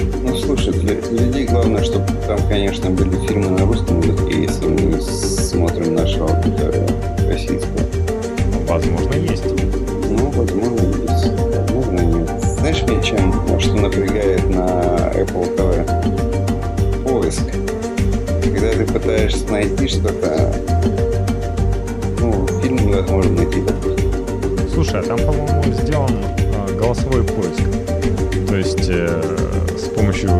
Слушай, для людей главное, чтобы там, конечно, были фильмы на русском языке, если мы смотрим нашу аудиторию российскую. Возможно, есть. Ну, возможно, есть. Возможно, нет. Знаешь, мне чем, что напрягает на Apple TV? Поиск. Когда ты пытаешься найти что-то, ну, фильм невозможно найти, допустим. Слушай, а там, по-моему, сделан э, голосовой поиск. То есть э, помощью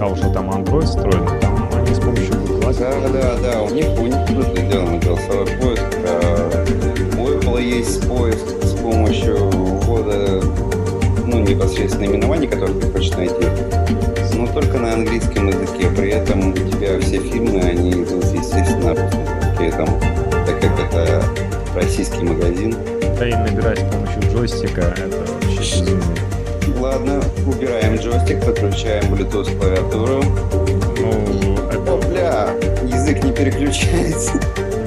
того, что там Android строен, там они с помощью Google Да, да, да, у них, у них круто сделан голосовой поиск. А у Apple есть поиск с помощью ввода ну, непосредственно наименований, которые ты хочешь найти, но только на английском языке. При этом у тебя все фильмы, они идут, естественно, на русском языке, там, так как это российский магазин. Да и набирать с помощью джойстика, это вообще безумие. Ладно, убираем джойстик, подключаем Bluetooth клавиатуру. Ну, это, Опля, язык не переключается.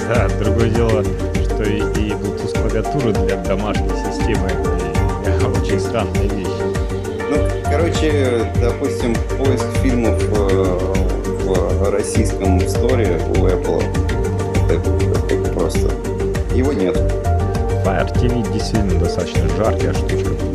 да, другое дело, что и, и Bluetooth клавиатура для домашней системы это очень странная вещь. Ну, короче, допустим, поиск фильмов э, в российском сторе у Apple это, это просто его нет. Fire TV действительно достаточно жаркая штучка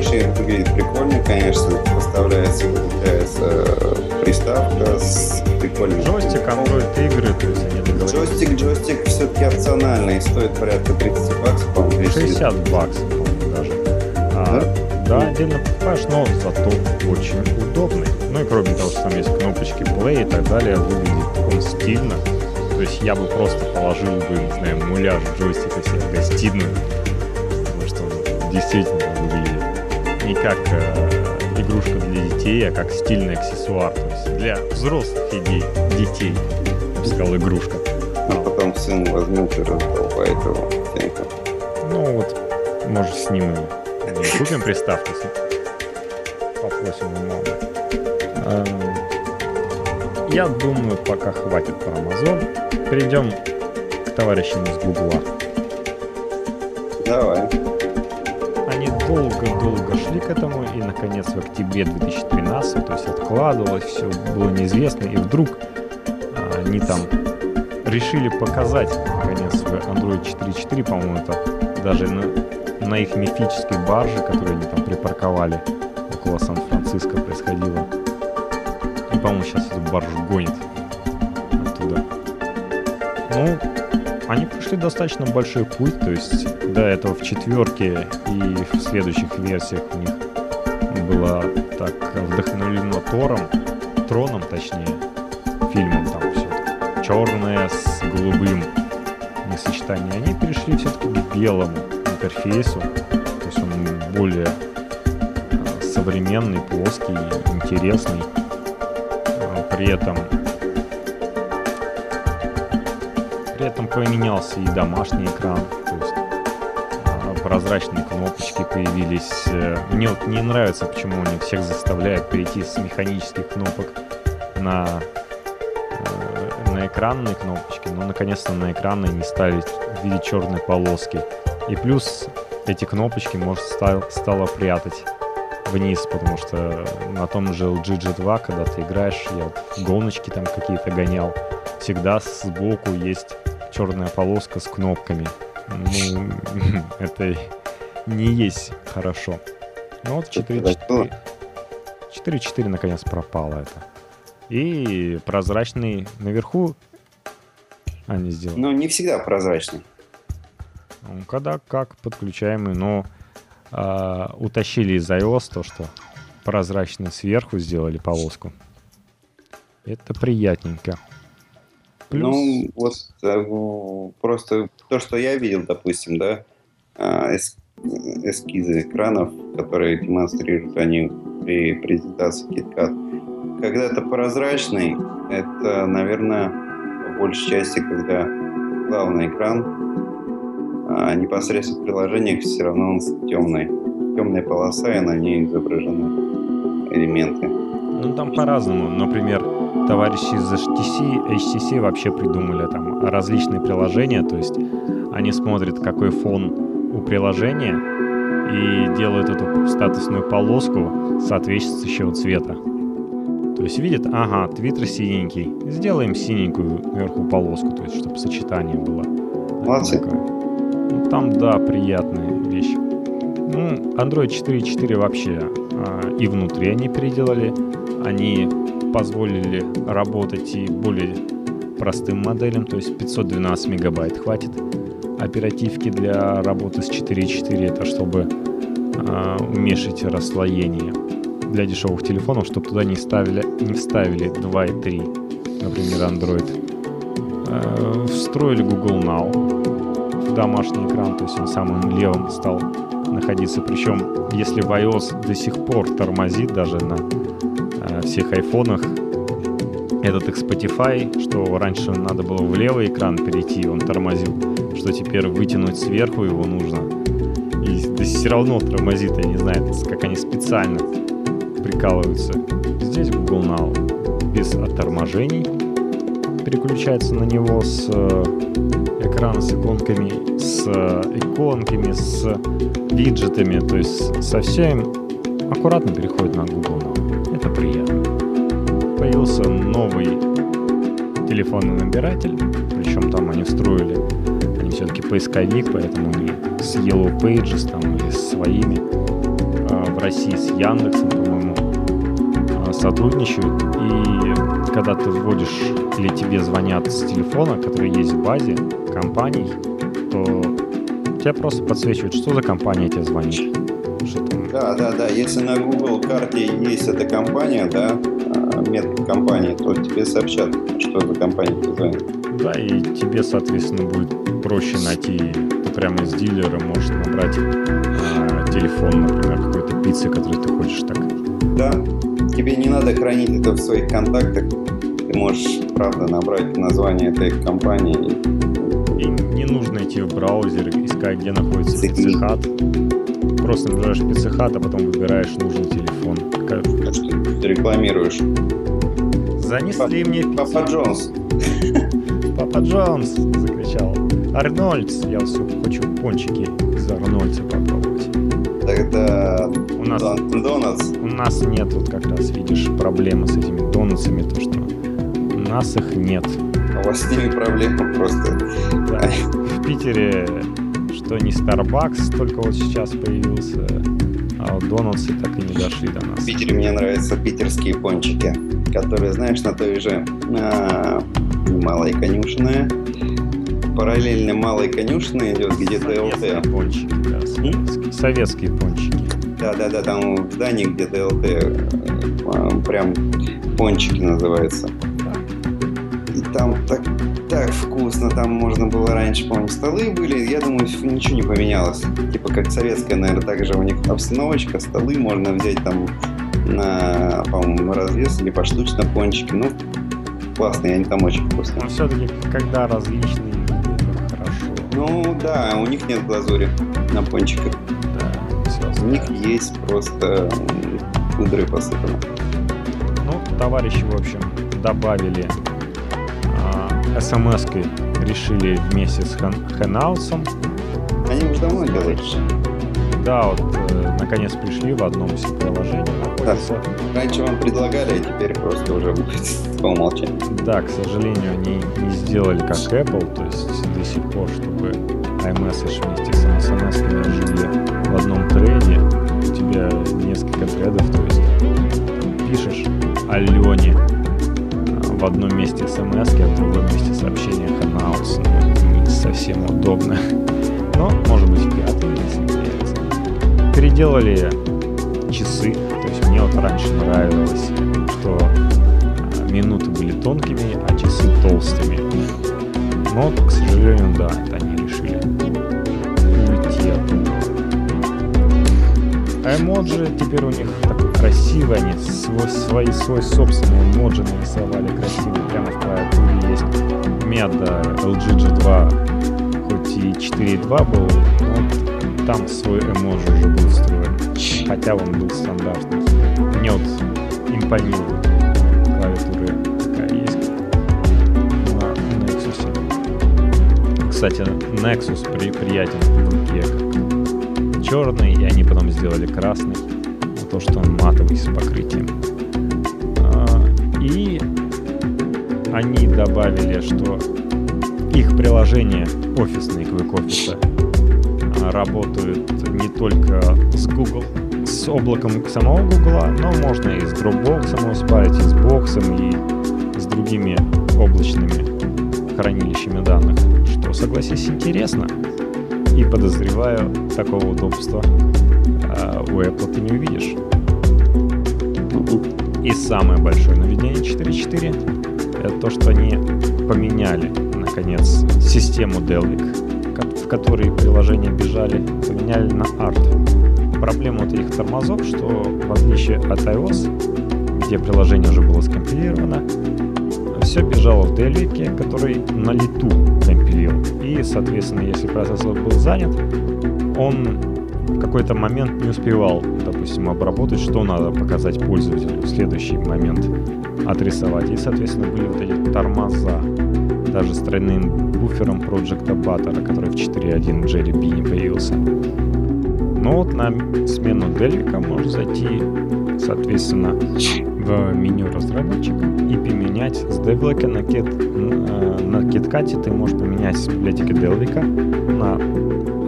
Да, внешне выглядит прикольно, конечно, поставляется, получается э, приставка с прикольным Джойстик, Android игры, то есть они договорились. Джойстик, джойстик все-таки опциональный, стоит порядка 30 баксов, по-моему, 30. 60 баксов, по-моему, даже. А, да, отдельно покупаешь, но зато очень удобный. Ну и кроме того, что там есть кнопочки play и так далее, выглядит он стильно. То есть я бы просто положил бы, не знаю, муляж джойстика себе в гостиную, потому что он действительно не как э, игрушка для детей, а как стильный аксессуар. То есть для взрослых идей, детей, я бы сказал, игрушка. А потом сын возьмет и раздолбает его. Ну вот, может, снимем. Не купим приставку. с- Попросим у мамы. Эм, Я думаю, пока хватит про Amazon. Перейдем к товарищам из Гугла. Долго-долго шли к этому, и, наконец, в октябре 2013, то есть откладывалось, все было неизвестно, и вдруг а, они там решили показать, наконец, Android 4.4, по-моему, это даже на, на их мифической барже, которую они там припарковали около Сан-Франциско происходило. И, по-моему, сейчас эту баржу гонит прошли достаточно большой путь, то есть до этого в четверке и в следующих версиях у них было так вдохновлено Тором, Троном, точнее, фильмом там все черное с голубым не сочетание. Они перешли все-таки к белому интерфейсу, то есть он более э, современный, плоский, интересный. А, При этом этом поменялся и домашний экран, то есть а, прозрачные кнопочки появились. Э, Мне вот не нравится, почему они всех заставляют перейти с механических кнопок на, э, на экранные кнопочки, но наконец-то на экранные не стали в виде черной полоски. И плюс эти кнопочки, может, стал, стало прятать вниз, потому что на том же LG G2, когда ты играешь, я вот гоночки там какие-то гонял, всегда сбоку есть черная полоска с кнопками. Ну, это не есть хорошо. Ну вот 4.4 4.4 наконец пропало это. И прозрачный наверху они сделали. Но не всегда прозрачный. Ну, когда как подключаемый, но а, утащили из iOS то, что прозрачный сверху сделали полоску. Это приятненько. Плюс, Ну, вот э, просто то, что я видел, допустим, да, а, эс- эскизы экранов, которые демонстрируют они при презентации KitKat. Когда это прозрачный, это, наверное, в большей части, когда главный экран, а непосредственно в приложениях все равно он темный. Темная полоса, и на ней изображены элементы. ну там по-разному. Например, товарищи из HTC, HTC вообще придумали там различные приложения, то есть они смотрят, какой фон у приложения и делают эту статусную полоску соответствующего цвета. То есть видят, ага, твиттер синенький, сделаем синенькую наверху полоску, то есть чтобы сочетание было. Молодцы. Ну, там, да, приятная вещь. Ну, Android 4.4 вообще а, и внутри они переделали. Они позволили работать и более простым моделям, то есть 512 мегабайт хватит оперативки для работы с 4.4, это чтобы э, уменьшить расслоение для дешевых телефонов, чтобы туда не, ставили, не вставили 2.3, например, Android. Э, встроили Google Now в домашний экран, то есть он самым левым стал находиться. Причем, если в iOS до сих пор тормозит даже на э, всех айфонах, этот их Spotify, что раньше надо было в левый экран перейти, он тормозил, что теперь вытянуть сверху его нужно. И да все равно тормозит, я не знаю, как они специально прикалываются. Здесь Google Now без отторможений переключается на него с э, экрана с иконками, с э, иконками, с виджетами, то есть совсем аккуратно переходит на Google Now. Появился новый телефонный набиратель, причем там они встроили, они все-таки поисковик, поэтому они с Yellow Pages там или с своими а, в России с Яндексом, по-моему, а, сотрудничают. И когда ты вводишь или тебе звонят с телефона, который есть в базе компаний, то тебя просто подсвечивают, что за компания тебе звонит. Что там... Да, да, да. Если на Google карте есть эта компания, да, метод компании, то тебе сообщат, что за компания звонит. Да, и тебе, соответственно, будет проще найти, ты прямо из дилера можешь набрать а, телефон, например, какой-то пиццы, который ты хочешь так. Да, тебе не надо хранить это в своих контактах. Ты можешь, правда, набрать название этой компании. И не нужно идти в браузер, искать, где находится пиццехат. Просто набираешь пиццехат, а потом выбираешь нужный телефон. Как... Ты рекламируешь? Занесли мне пиццу. Папа Джонс. Папа Джонс, закричал. Арнольдс, я все хочу пончики из Арнольдса попробовать. Тогда у нас, Донатс. У нас нет, вот как раз видишь, проблемы с этими донатсами, то что у нас их нет. А у вас с ними проблема просто. Да. В Питере что не Starbucks только вот сейчас появился, а вот донатсы так и не дошли до нас. В Питере мне нравятся питерские пончики, которые, знаешь, на той же а, малой конюшне. Параллельно малой конюшне идет где-то ЛТ. пончики, да, советские. советские пончики. Да-да-да, там в здании где-то ЛТ прям пончики называется. Вкусно, там можно было раньше, по-моему, столы были, я думаю, ничего не поменялось. Типа как советская, наверное, также у них обстановочка, столы можно взять там на, по-моему, развес или поштучно пончики. Ну, классные, они там очень вкусные. Но все-таки, когда различные это хорошо. Ну, да, у них нет глазури на пончиках. Да, все У них есть просто пудры посыпаны. Ну, товарищи, в общем, добавили а, смс-кой, решили вместе с Хэнаусом. Они уже давно делают. Да, вот э, наконец пришли в одном из приложений. Да. Раньше вам предлагали, а теперь просто уже будет по умолчанию. Да, к сожалению, они не сделали как Apple, то есть до сих пор, чтобы iMessage вместе с SMS жили в одном треде. У тебя несколько тредов, то есть пишешь Алене в одном месте смс, а в другом месте сообщение Hangouts. Ну, не совсем удобно. Но, может быть, пятый, если появится. Переделали часы. То есть мне вот раньше нравилось, что минуты были тонкими, а часы толстыми. Но, к сожалению, да, это они решили уйти от А эмоджи теперь у них такой красивый, они свой, свой, свой собственный эмоджи нарисовали красивый. Прямо в клавиатуре есть меда LG G2, хоть и 4.2 был, но там свой эмоджи уже был встроен. Хотя он был стандартный. Мне вот импонирует клавиатура такая есть на Nexus. Кстати, Nexus при, приятен в руке черный, и они потом сделали красный. То, что он матовый с покрытием. И они добавили, что их приложение офисные Quick Office работают не только с Google, с облаком самого Google, но можно и с Dropbox спарить, и с боксом, и с другими облачными хранилищами данных, что, согласись, интересно. И подозреваю, такого удобства э, у Apple ты не увидишь. И самое большое нововведение 4.4 это то, что они поменяли, наконец, систему Delvic, в которой приложения бежали, поменяли на Art. Проблема вот этих тормозов, что в отличие от iOS, где приложение уже было скомпилировано, все бежало в Delvic, который на лету компилил. И, соответственно, если процессор был занят, он в какой-то момент не успевал, допустим, обработать, что надо показать пользователю в следующий момент отрисовать. И, соответственно, были вот эти тормоза. Даже с тройным буфером Project Butter, который в 4.1 Jerry B не появился. Но вот на смену Delvic можно зайти, соответственно, в меню разработчика и поменять с Devlika на, кит, э, на KitKat ты можешь поменять с библиотеки Delvic на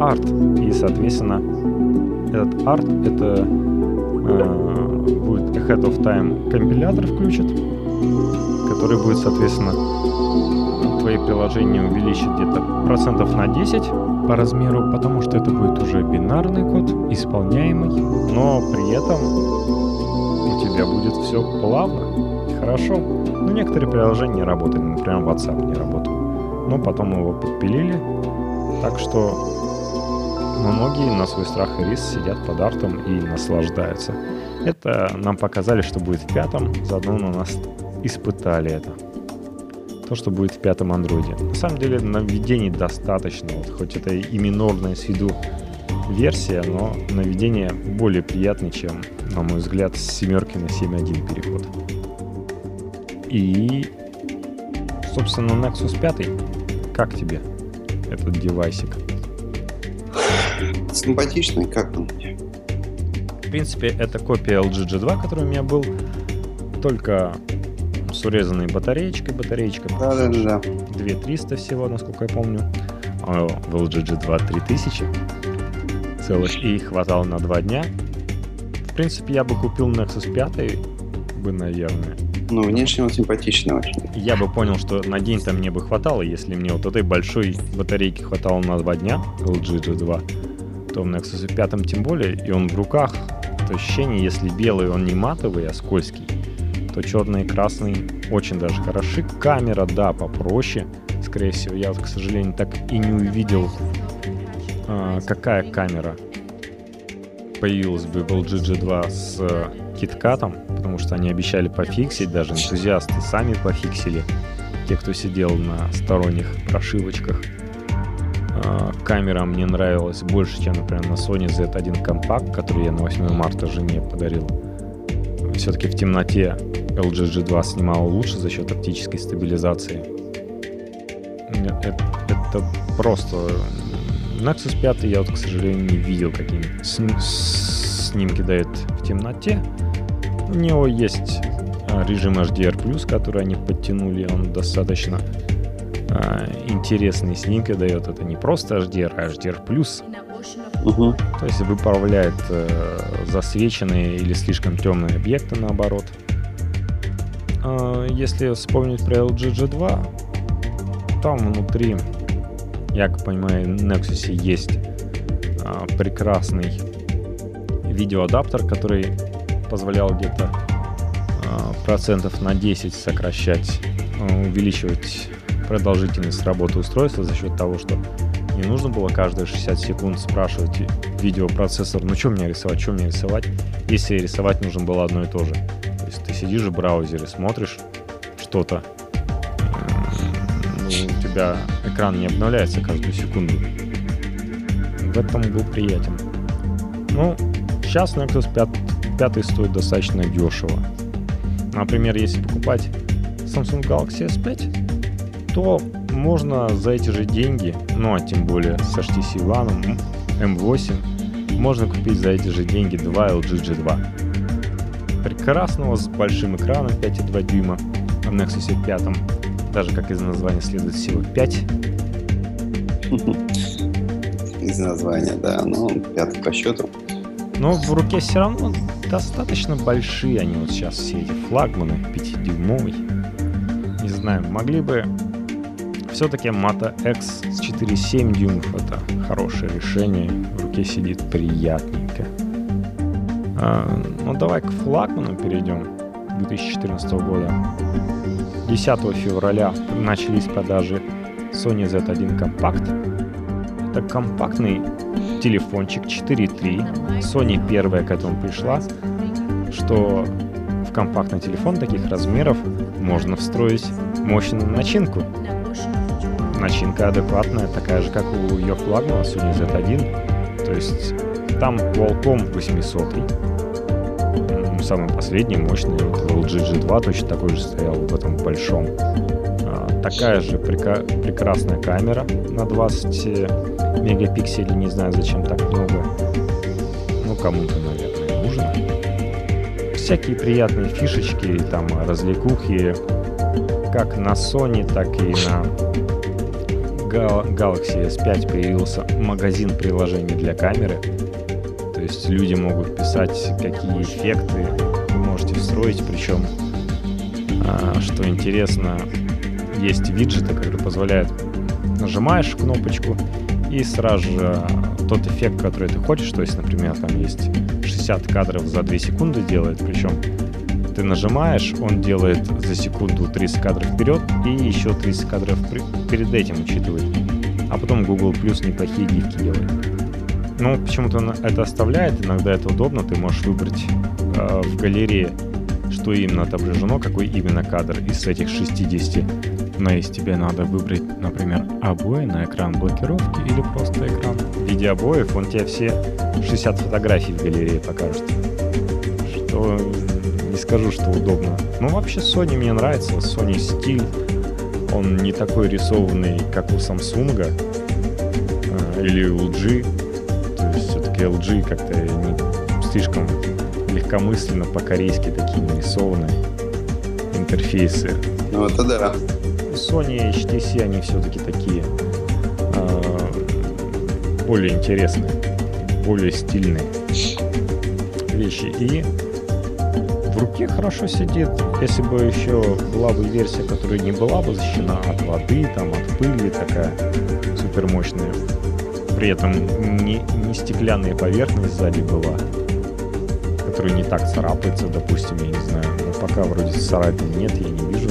Art. И, соответственно, этот Art это э, будет Ahead of Time компилятор включит, который будет, соответственно, твои приложения увеличить где-то процентов на 10 по размеру, потому что это будет уже бинарный код, исполняемый, но при этом у тебя будет все плавно и хорошо. Но некоторые приложения не работают, например, WhatsApp не работал. Но потом его подпилили, так что многие на свой страх и риск сидят под артом и наслаждаются. Это нам показали, что будет в пятом, заодно на нас испытали это. То, что будет в пятом андроиде. На самом деле наведений достаточно, вот, хоть это и минорная с виду версия, но наведение более приятный, чем, на мой взгляд, с семерки на 7.1 переход. И, собственно, Nexus 5, как тебе этот девайсик? Симпатичный, как он? В принципе, это копия LG G2, который у меня был, только с урезанной батареечкой. Батареечка да, да, да. 2300 всего, насколько я помню. А в LG G2 3000 целых. И хватало на два дня. В принципе, я бы купил Nexus 5 бы, наверное. Ну, внешне он симпатичный очень. Я бы понял, что на день-то мне бы хватало, если мне вот этой большой батарейки хватало на два дня, LG G2, то в Nexus 5 тем более, и он в руках, это ощущение, если белый, он не матовый, а скользкий, то черный и красный очень даже хороши. Камера, да, попроще. Скорее всего, я, к сожалению, так и не увидел, а, какая камера появилась бы в LG G2 с киткатом, потому что они обещали пофиксить, даже энтузиасты сами пофиксили, те, кто сидел на сторонних прошивочках. Камера мне нравилась больше, чем, например, на Sony Z1 Compact, который я на 8 марта жене подарил. Все-таки в темноте LG G2 снимала лучше за счет оптической стабилизации. Это, это просто... Nexus 5 я вот, к сожалению, не видел, какие снимки дает в темноте. У него есть а, режим HDR+, который они подтянули, он достаточно а, интересные снимки дает. Это не просто HDR, а HDR+. Угу. То есть выправляет э, засвеченные или слишком темные объекты наоборот. Э, если вспомнить про LG G2, там внутри, я как понимаю, в Nexus есть э, прекрасный видеоадаптер, который позволял где-то э, процентов на 10 сокращать, э, увеличивать продолжительность работы устройства за счет того, что не нужно было каждые 60 секунд спрашивать видеопроцессор, ну что мне рисовать, что мне рисовать, если рисовать нужно было одно и то же. То есть ты сидишь в браузере, смотришь что-то, ну, у тебя экран не обновляется каждую секунду. В этом был приятен. Ну, сейчас Nexus 5, 5 стоит достаточно дешево. Например, если покупать Samsung Galaxy S5, то можно за эти же деньги, ну а тем более с HTC One M8, можно купить за эти же деньги два LG G2. Прекрасного с большим экраном 5,2 дюйма в Nexus 5, даже как из названия следует всего 5. из названия, да, но он пятый по счету. Но в руке все равно достаточно большие они вот сейчас все эти флагманы 5-дюймовый. Не знаю, могли бы все-таки Mata X с 4,7 дюймов это хорошее решение. В руке сидит приятненько. А, ну давай к флагману перейдем 2014 года. 10 февраля начались продажи Sony Z1 Compact. Это компактный телефончик 4.3. Sony первая к этому пришла, что в компактный телефон таких размеров можно встроить мощную начинку. Начинка адекватная, такая же, как у ее флагмана Sony Z1. То есть там Qualcomm 800 самый последний, мощный, вот LG G2 точно такой же стоял в этом большом. А, такая же прека- прекрасная камера на 20 мегапикселей, не знаю зачем так много. Ну, кому-то, наверное, нужно. Всякие приятные фишечки, там, развлекухи, как на Sony, так и на Galaxy S5 появился магазин приложений для камеры. То есть люди могут писать, какие эффекты вы можете встроить, причем, а, что интересно, есть виджеты, которые позволяют нажимаешь кнопочку и сразу же тот эффект, который ты хочешь, то есть, например, там есть 60 кадров за 2 секунды делает, причем ты нажимаешь, он делает за секунду 30 кадров вперед и еще 30 кадров перед этим учитывает. А потом Google Plus неплохие гифки делает. Ну, почему-то это оставляет, иногда это удобно, ты можешь выбрать э, в галерее, что именно отображено, какой именно кадр из этих 60. Но если тебе надо выбрать, например, обои на экран блокировки или просто экран в виде обоев, он тебе все 60 фотографий в галерее покажет. Что скажу, что удобно. Но вообще Sony мне нравится, Sony стиль, он не такой рисованный, как у Samsung э, или LG. То есть все-таки LG как-то не слишком легкомысленно по-корейски такие нарисованы интерфейсы. Ну это да. Sony и HTC, они все-таки такие э, более интересные, более стильные вещи. И руке хорошо сидит. Если бы еще была бы версия, которая не была бы защищена от воды, там, от пыли, такая супер мощная. При этом не, не стеклянная поверхность сзади была, которая не так царапается, допустим, я не знаю. Но пока вроде царапин нет, я не вижу.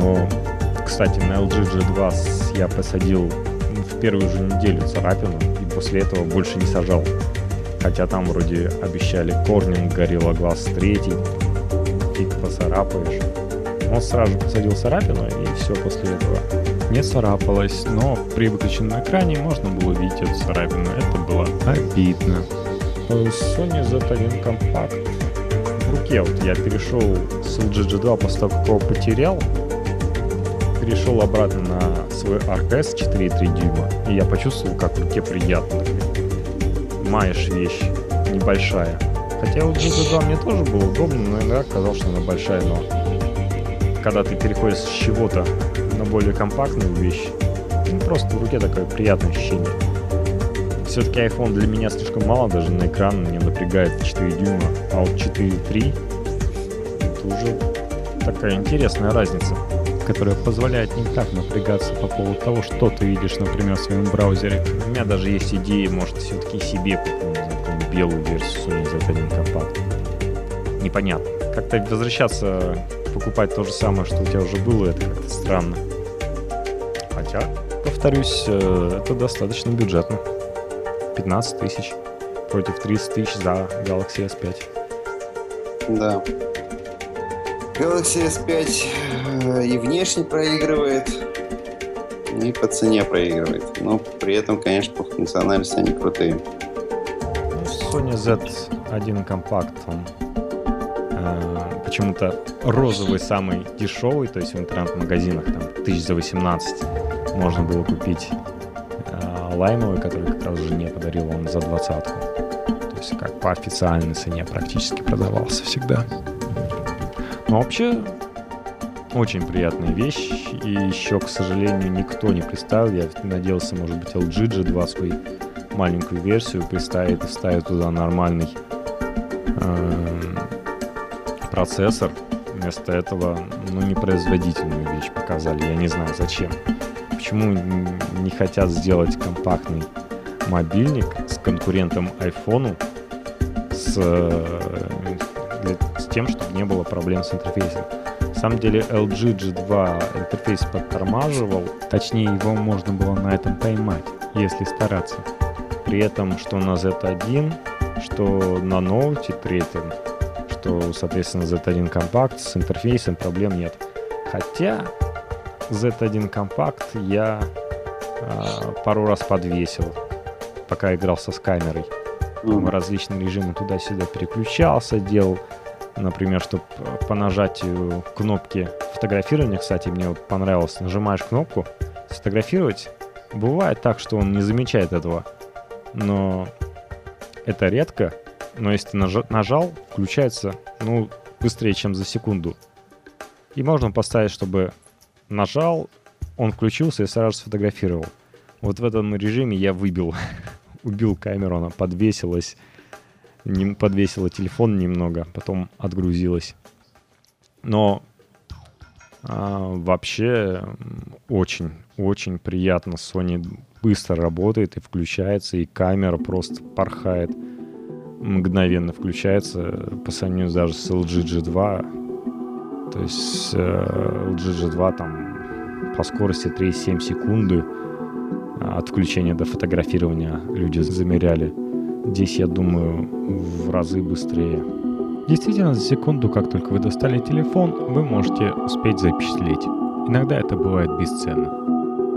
Но, кстати, на LG G2 я посадил в первую же неделю царапину, и после этого больше не сажал. Хотя там вроде обещали Корнинг, Горилла Глаз 3, фиг поцарапаешь. Он сразу же посадил царапину, и все после этого не царапалось, но при выключенном экране можно было видеть эту царапину. Это было обидно. Sony Z1 Compact. В руке вот я перешел с LG G2 после того, как его потерял, перешел обратно на свой RKS 4,3 дюйма, и я почувствовал, как в руке приятно. Маешь вещь небольшая. Хотя вот G2 мне тоже было удобно, но иногда казалось, что она большая, но когда ты переходишь с чего-то на более компактную вещь, ну, просто в руке такое приятное ощущение. Все-таки iPhone для меня слишком мало, даже на экран мне напрягает 4 дюйма, а вот 4,3 это уже такая интересная разница которая позволяет не так напрягаться по поводу того, что ты видишь, например, в своем браузере. У меня даже есть идеи, может, все-таки себе купить, не белую версию Sony Z1 Compact. Непонятно. Как-то возвращаться, покупать то же самое, что у тебя уже было, это как-то странно. Хотя, повторюсь, э, это достаточно бюджетно. 15 тысяч против 30 тысяч за Galaxy S5. Да. Galaxy S5 э, и внешне проигрывает, и по цене проигрывает. Но при этом, конечно, по функциональности они крутые. Ну, Sony Z1 Compact, он э, почему-то розовый самый дешевый, то есть в интернет-магазинах там тысяч за 18 можно было купить э, лаймовый, который как раз жене подарил он за двадцатку. То есть как по официальной цене практически продавался всегда. Но вообще Очень приятная вещь. И еще, к сожалению, никто не представил. Я надеялся, может быть, LG G2 свою маленькую версию представит и вставит туда нормальный э, процессор. Вместо этого, ну, непроизводительную вещь показали. Я не знаю, зачем. Почему не хотят сделать компактный мобильник с конкурентом iPhone с, для, с тем, чтобы не было проблем с интерфейсом. На самом деле LG G2 интерфейс подтормаживал, точнее его можно было на этом поймать, если стараться. При этом, что на Z1, что на Note 3, что, соответственно, Z1 Compact с интерфейсом проблем нет. Хотя Z1 Compact я э, пару раз подвесил, пока играл со сканерой. Mm. Различные режимы туда-сюда переключался, делал, например, чтобы по нажатию кнопки фотографирования, кстати, мне вот понравилось, нажимаешь кнопку сфотографировать, бывает так, что он не замечает этого но это редко. Но если ты наж- нажал, включается, ну, быстрее, чем за секунду. И можно поставить, чтобы нажал, он включился и сразу сфотографировал. Вот в этом режиме я выбил, убил камеру, она подвесилась, не, подвесила телефон немного, потом отгрузилась. Но а, вообще очень, очень приятно Sony быстро работает и включается, и камера просто порхает, мгновенно включается по сравнению даже с LG G2. То есть э, LG G2 там по скорости 3,7 секунды от включения до фотографирования люди замеряли. Здесь, я думаю, в разы быстрее. Действительно, за секунду, как только вы достали телефон, вы можете успеть запечатлеть. Иногда это бывает бесценно.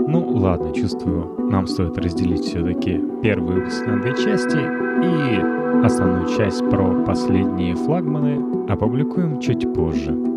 Ну ладно, чувствую, нам стоит разделить все-таки первый выпуск на две части и основную часть про последние флагманы опубликуем чуть позже.